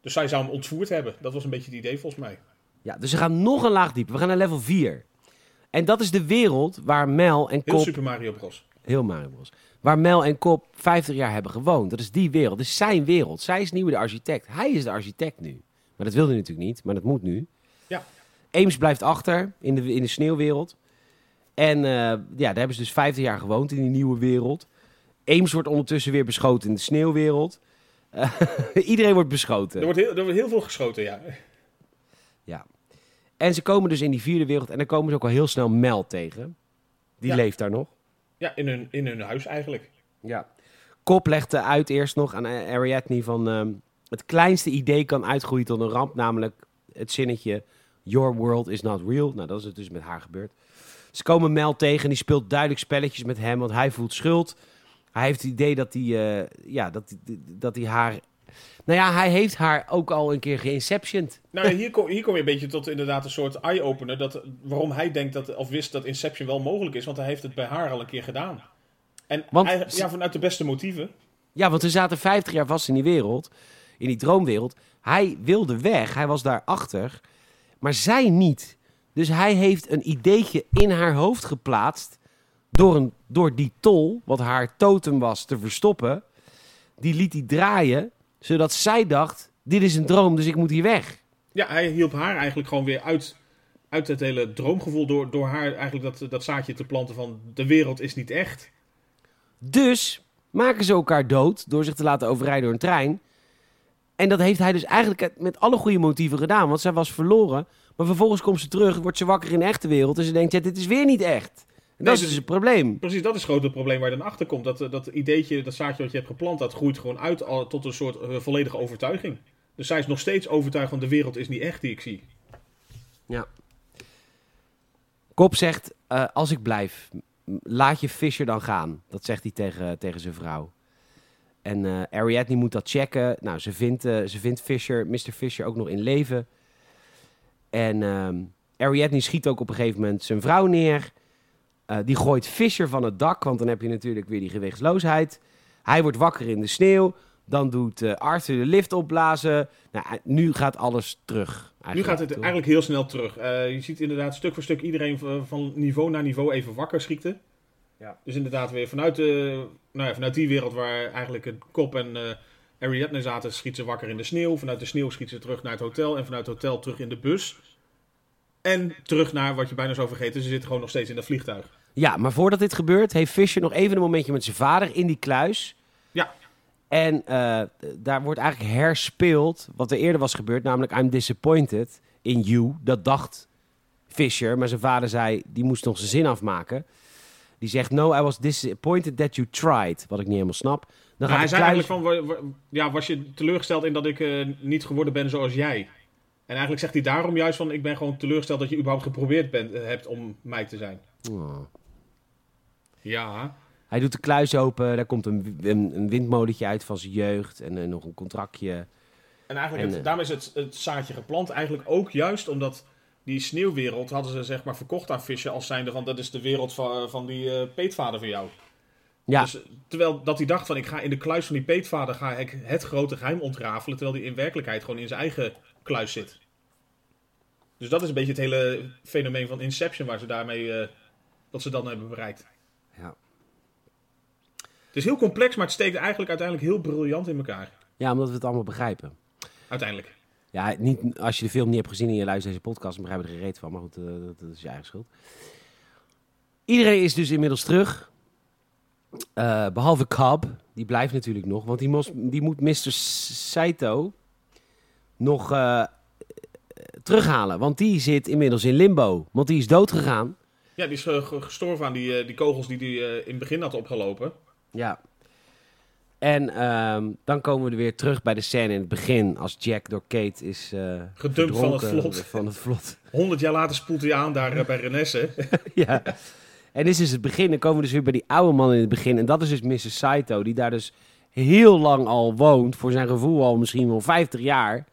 Dus zij zou hem ontvoerd hebben. Dat was een beetje het idee volgens mij. Ja, dus we gaan nog een laag dieper. We gaan naar level 4. En dat is de wereld waar Mel en Heel. Super Mario Bros. Heel Mario Bros. Waar Mel en Kop 50 jaar hebben gewoond. Dat is die wereld. Dat is zijn wereld. Zij is nieuw de architect. Hij is de architect nu. Maar dat wilde hij natuurlijk niet. Maar dat moet nu. Ja. Ames blijft achter in de, in de sneeuwwereld. En eh, ja, daar hebben ze dus 50 jaar gewoond in die nieuwe wereld. Ames wordt ondertussen weer beschoten in de sneeuwwereld. Eh, (laughs) iedereen wordt beschoten. Er wordt, heel, er wordt heel veel geschoten, ja. Ja. En ze komen dus in die vierde wereld. En dan komen ze ook al heel snel Mel tegen. Die Ja. leeft daar nog. Ja, in hun, in hun huis eigenlijk. Ja. Kop legde uit eerst nog aan Ariadne van... ehm, het kleinste idee kan uitgroeien tot een ramp. Namelijk het zinnetje... Your world is not real. Nou, dat is het dus met haar gebeurd. Ze komen Mel tegen en die speelt duidelijk spelletjes met hem. Want hij voelt schuld. Hij heeft het idee dat hij, eh, ja, dat, dat hij haar... Nou ja, hij heeft haar ook al een keer geïnceptioned. Nou, hier, kom, hier kom je een beetje tot inderdaad een soort eye-opener. Dat, waarom hij denkt dat, of wist dat Inception wel mogelijk is. Want hij heeft het bij haar al een keer gedaan. En Want- ja, vanuit de beste motieven. Ja, want ze zaten 50 jaar vast in die wereld, in die droomwereld. Hij wilde weg, hij was daarachter, maar zij niet. Dus hij heeft een ideetje in haar hoofd geplaatst door, een, door die tol, wat haar totem was, te verstoppen. Die liet hij draaien, zodat zij dacht, dit is een droom, dus ik moet hier weg. Ja, hij hielp haar eigenlijk gewoon weer uit, uit het hele droomgevoel. Door, door haar eigenlijk dat, dat zaadje te planten van de wereld is niet echt. Dus maken ze elkaar dood door zich te laten overrijden door een trein. En dat heeft hij dus eigenlijk met alle goede motieven gedaan, want zij was verloren. Maar vervolgens komt ze terug, wordt ze wakker in de echte wereld en ze denkt, ja, dit is weer niet echt. En dat is dus- het probleem. Precies, dat is het grote probleem waar je dan achter komt. Dat, eh, dat ideetje, dat zaadje wat je hebt geplant, dat groeit gewoon uit al, tot een soort eh, volledige overtuiging. Dus zij is nog steeds overtuigd van de wereld is niet echt die ik zie. Ja. Kop zegt, eh, als ik blijf, laat je Fisher dan gaan. Dat zegt hij tegen, tegen zijn vrouw. En eh Ariadne moet dat checken. Nou, ze vindt, ze vindt Fisher, Mr. Fisher ook nog in leven. En ehm Ariadne schiet ook op een gegeven moment zijn vrouw neer. Eh, die gooit Fisher van het dak, want dan heb je natuurlijk weer die gewichtsloosheid. Hij wordt wakker in de sneeuw. Dan doet eh, Arthur de lift opblazen. Nou, eh, nu gaat alles terug. Nu gaat het toch? eigenlijk heel snel terug. Eh, je ziet inderdaad stuk voor stuk iedereen van niveau naar niveau even wakker schieten. Ja. Dus inderdaad weer vanuit, de, nou ja, vanuit die wereld waar eigenlijk het kop en eh Ariadne zaten, schiet ze wakker in de sneeuw. Vanuit de sneeuw schiet ze terug naar het hotel. En vanuit het hotel terug in de bus. En terug naar wat je bijna zou vergeten. Ze zitten gewoon nog steeds in dat vliegtuig. Ja, maar voordat dit gebeurt, heeft Fisher nog even een momentje met zijn vader in die kluis. Ja. En eh, daar wordt eigenlijk herspeeld wat er eerder was gebeurd, namelijk I'm disappointed in you. Dat dacht Fisher, maar zijn vader zei, die moest nog zijn zin afmaken. Die zegt, no, I was disappointed that you tried. Wat ik niet helemaal snap. Dan hij gaat de zei kluis... eigenlijk van, ja, was je teleurgesteld in dat ik eh, niet geworden ben zoals jij? En eigenlijk zegt hij daarom juist van, ik ben gewoon teleurgesteld dat je überhaupt geprobeerd bent, eh, hebt om mij te zijn. Oh. Ja. Hij doet de kluis open, daar komt een, een, een windmolentje uit van zijn jeugd en eh, nog een contractje. En eigenlijk, En, het, eh, daarom is het, het zaadje geplant. Eigenlijk ook juist omdat die sneeuwwereld hadden ze zeg maar verkocht aan Fischer als zijnde van dat is de wereld van, van die eh, peetvader van jou. Ja, Dus, terwijl dat hij dacht van ik ga in de kluis van die peetvader ga ik het grote geheim ontrafelen. Terwijl hij in werkelijkheid gewoon in zijn eigen kluis zit. Dus dat is een beetje het hele fenomeen van Inception waar ze daarmee, eh, wat ze dan hebben bereikt. ja. Het is heel complex, maar het steekt eigenlijk uiteindelijk heel briljant in elkaar. ja, omdat we het allemaal begrijpen. uiteindelijk. Ja, niet, als je de film niet hebt gezien en je luistert deze podcast, dan begrijp je er geen reet van. Maar goed, eh, dat, is je eigen schuld. Iedereen is dus inmiddels terug. Eh, behalve Cobb, die blijft natuurlijk nog. Want die, mos, die moet Mr. Saito nog eh, terughalen. Want die zit inmiddels in limbo. Want die is doodgegaan. Ja, die is eh, ge- gestorven aan die, eh, die kogels die hij in het begin had opgelopen. Ja. En ehm, dan komen we er weer terug bij de scène in het begin. Als Jack door Kate is Gedumpt van het vlot. Van het vlot. (laughs) 100 jaar later spoelt hij aan daar bij Renesse. (laughs) ja. En dit is dus het begin. Dan komen we dus weer bij die oude man in het begin. En dat is dus Mrs. Saito, die daar dus heel lang al woont. Voor zijn gevoel al misschien wel 50 jaar.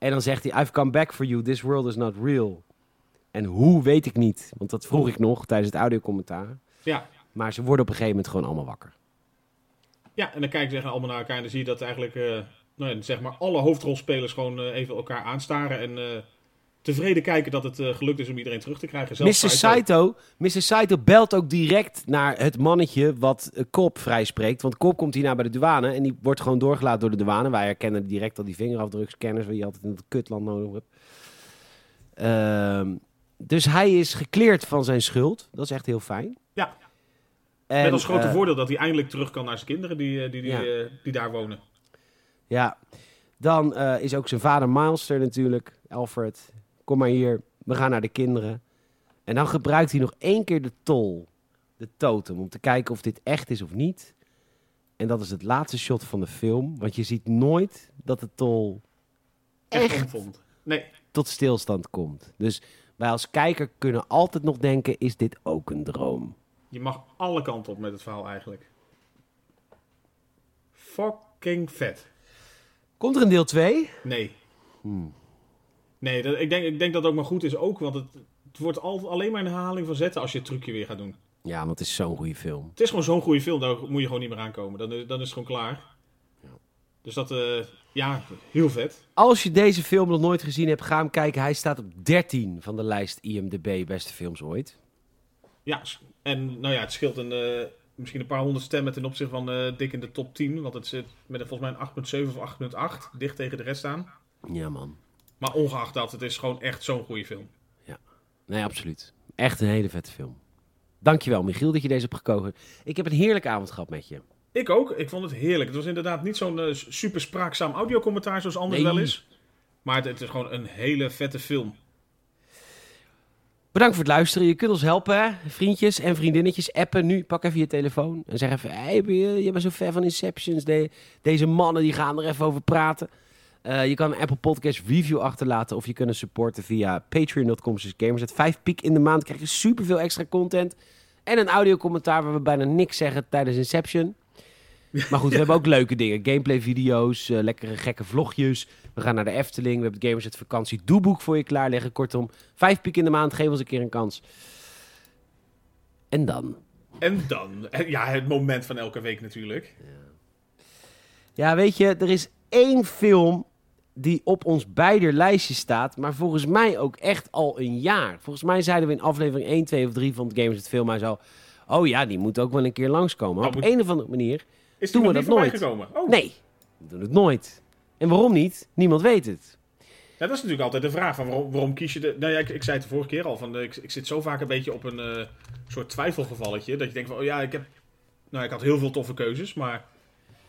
En dan zegt hij, I've come back for you. This world is not real. En hoe, weet ik niet. Want dat vroeg ik nog tijdens het audiocommentaar. ja. Maar ze worden op een gegeven moment gewoon allemaal wakker. ja, en dan kijken ze allemaal naar elkaar en dan zie je dat eigenlijk eh, nou ja, zeg maar alle hoofdrolspelers gewoon eh, even elkaar aanstaren. En eh, tevreden kijken dat het eh, gelukt is om iedereen terug te krijgen. Mr. Zelfs Saito, Mr. Saito belt ook direct naar het mannetje wat eh, Kop vrijspreekt. Want Kop komt hierna bij de douane en die wordt gewoon doorgelaten door de douane. Wij herkennen direct al die vingerafdrukscanners die je altijd in het kutland nodig hebt. Ehm, dus hij is gekleerd van zijn schuld. Dat is echt heel fijn. Ja. En, Met als grote eh, voordeel dat hij eindelijk terug kan naar zijn kinderen die, die, die, Ja. die daar wonen. Ja, dan is ook zijn vader Miles er natuurlijk. Alfred, kom maar hier. We gaan naar de kinderen. En dan gebruikt hij nog één keer de tol, de totem, om te kijken of dit echt is of niet. En dat is het laatste shot van de film. Want je ziet nooit dat de tol Echt, Echt? Nee, tot stilstand komt. Dus wij als kijker kunnen altijd nog denken, is dit ook een droom? je mag alle kanten op met het verhaal eigenlijk. Fucking vet. Komt er een deel 2? Nee. Nee, dat, ik, denk, ik denk dat het ook maar goed is ook, want het, het wordt al, alleen maar een herhaling van zetten als je het trucje weer gaat doen. Ja, want het is zo'n goede film. Het is gewoon zo'n goede film, daar moet je gewoon niet meer aankomen. Dan, is- dan is het gewoon klaar. Dus dat, eh, ja, heel vet. Als je deze film nog nooit gezien hebt, ga hem kijken. Hij staat op 13 van de lijst IMDb beste films ooit. Ja, en nou ja, het scheelt een, eh, misschien een paar honderd stemmen ten opzichte van eh, dik in de top 10. Want het zit met een, volgens mij een 8.7 of 8.8, dicht tegen de rest aan. Ja, man. Maar ongeacht dat, het is gewoon echt zo'n goede film. Nee, absoluut. Echt een hele vette film. Dankjewel, Michiel, dat je deze hebt gekozen. Ik heb een heerlijke avond gehad met je. Ik ook, ik vond het heerlijk. Het was inderdaad niet zo'n eh, super spraakzaam audiocommentaar zoals anders Nee. wel is. Maar het, het is gewoon een hele vette film. Bedankt voor het luisteren. Je kunt ons helpen, hè? vriendjes en vriendinnetjes. Appen nu. Pak even je telefoon en zeg even... Hey, je, je bent zo ver van Inceptions. De- deze mannen die gaan er even over praten. Eh, je kan een Apple Podcast review achterlaten... of je kunt supporten via patreon.com. Gamers. Met vijf piek in de maand krijg je superveel extra content. En een audiocommentaar waar we bijna niks zeggen tijdens Inception. Maar goed, we (laughs) hebben ook leuke dingen. Gameplay video's, eh, lekkere gekke vlogjes. We gaan naar de Efteling. We hebben het Gamers het vakantie doeboek voor je klaarleggen. Kortom, vijf piek in de maand. Geef ons een keer een kans. En dan? En dan, ja, het moment van elke week natuurlijk. Ja, weet je, er is één film die op ons beider lijstje staat, maar volgens mij ook echt al een jaar. Volgens mij zeiden we in aflevering 1, 2 of 3 van het Gamers het Film maar zo... Oh ja, die moet ook wel een keer langskomen. Maar Oh, op een of andere manier... Is Doen we dat nooit? Oh, Nee, we doen het nooit. En waarom niet? Niemand weet het. Ja, dat is natuurlijk altijd de vraag. Van waarom, waarom kies je de... Nou ja, ik, ik zei het de vorige keer al. Van, eh, ik, ik zit zo vaak een beetje op een eh, soort twijfelgevalletje. Dat je denkt van, oh ja, ik heb... Nou, ik had heel veel toffe keuzes, maar...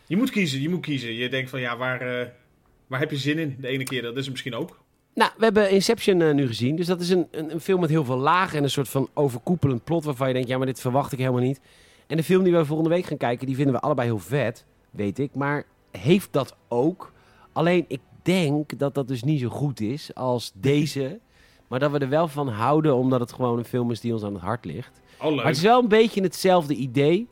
Je moet kiezen, je moet kiezen. Je denkt van, ja, waar, eh, waar heb je zin in? De ene keer, dat is het misschien ook. Nou, we hebben Inception eh, nu gezien. Dus dat is een, een, een film met heel veel lagen en een soort van overkoepelend plot waarvan je denkt, ja, maar dit verwacht ik helemaal niet. En de film die we volgende week gaan kijken, die vinden we allebei heel vet, weet ik. Maar heeft dat ook? Alleen ik denk dat dat dus niet zo goed is als deze. (laughs) Maar dat we er wel van houden, omdat het gewoon een film is die ons aan het hart ligt. Oh. Maar het is wel een beetje hetzelfde idee.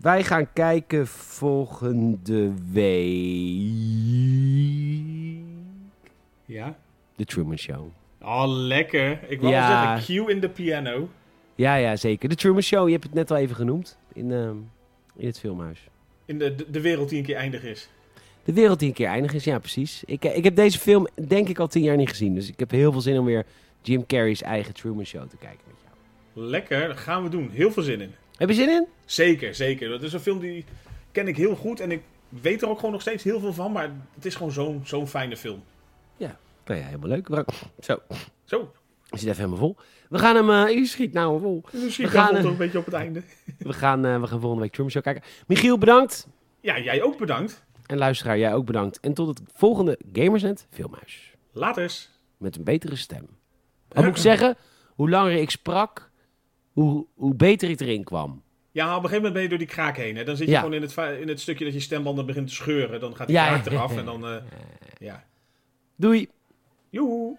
Wij gaan kijken volgende week. Ja? The Truman Show. Oh, lekker. Ik Ja. wel zeggen, cue in de piano. Ja, ja, zeker. The Truman Show, je hebt het net al even genoemd in, ehm, in het filmhuis. In de, de, de wereld die een keer eindig is. De wereld die een keer eindig is, ja, precies. Ik, eh, ik heb deze film denk ik al tien jaar niet gezien. Dus ik heb heel veel zin om weer Jim Carrey's eigen Truman Show te kijken met jou. Lekker, dat gaan we doen. Heel veel zin in. Heb je zin in? Zeker, zeker. Dat is een film die ken ik heel goed. En ik weet er ook gewoon nog steeds heel veel van, maar het is gewoon zo'n zo'n fijne film. Nou ja, helemaal leuk. Zo, Zo, je zit even helemaal vol. We gaan hem... je schiet nou vol. misschien We gaan, we eh, toch een beetje op het einde. (laughs) We gaan, eh, we gaan volgende week Truman Show kijken. Michiel, bedankt. Ja, jij ook bedankt. En luisteraar, jij ook bedankt. En tot het volgende Gamersnet Filmhuis. Laters. Met een betere stem. Wat moet ik zeggen? Hoe langer ik sprak, hoe, hoe beter ik erin kwam. Ja, op een gegeven moment ben je door die kraak heen. Hè? Dan zit je Ja. gewoon in het, in het stukje dat je stembanden begint te scheuren. Dan gaat die Ja, kraak eraf (laughs) en dan... eh, ja. Doei. Joehoe.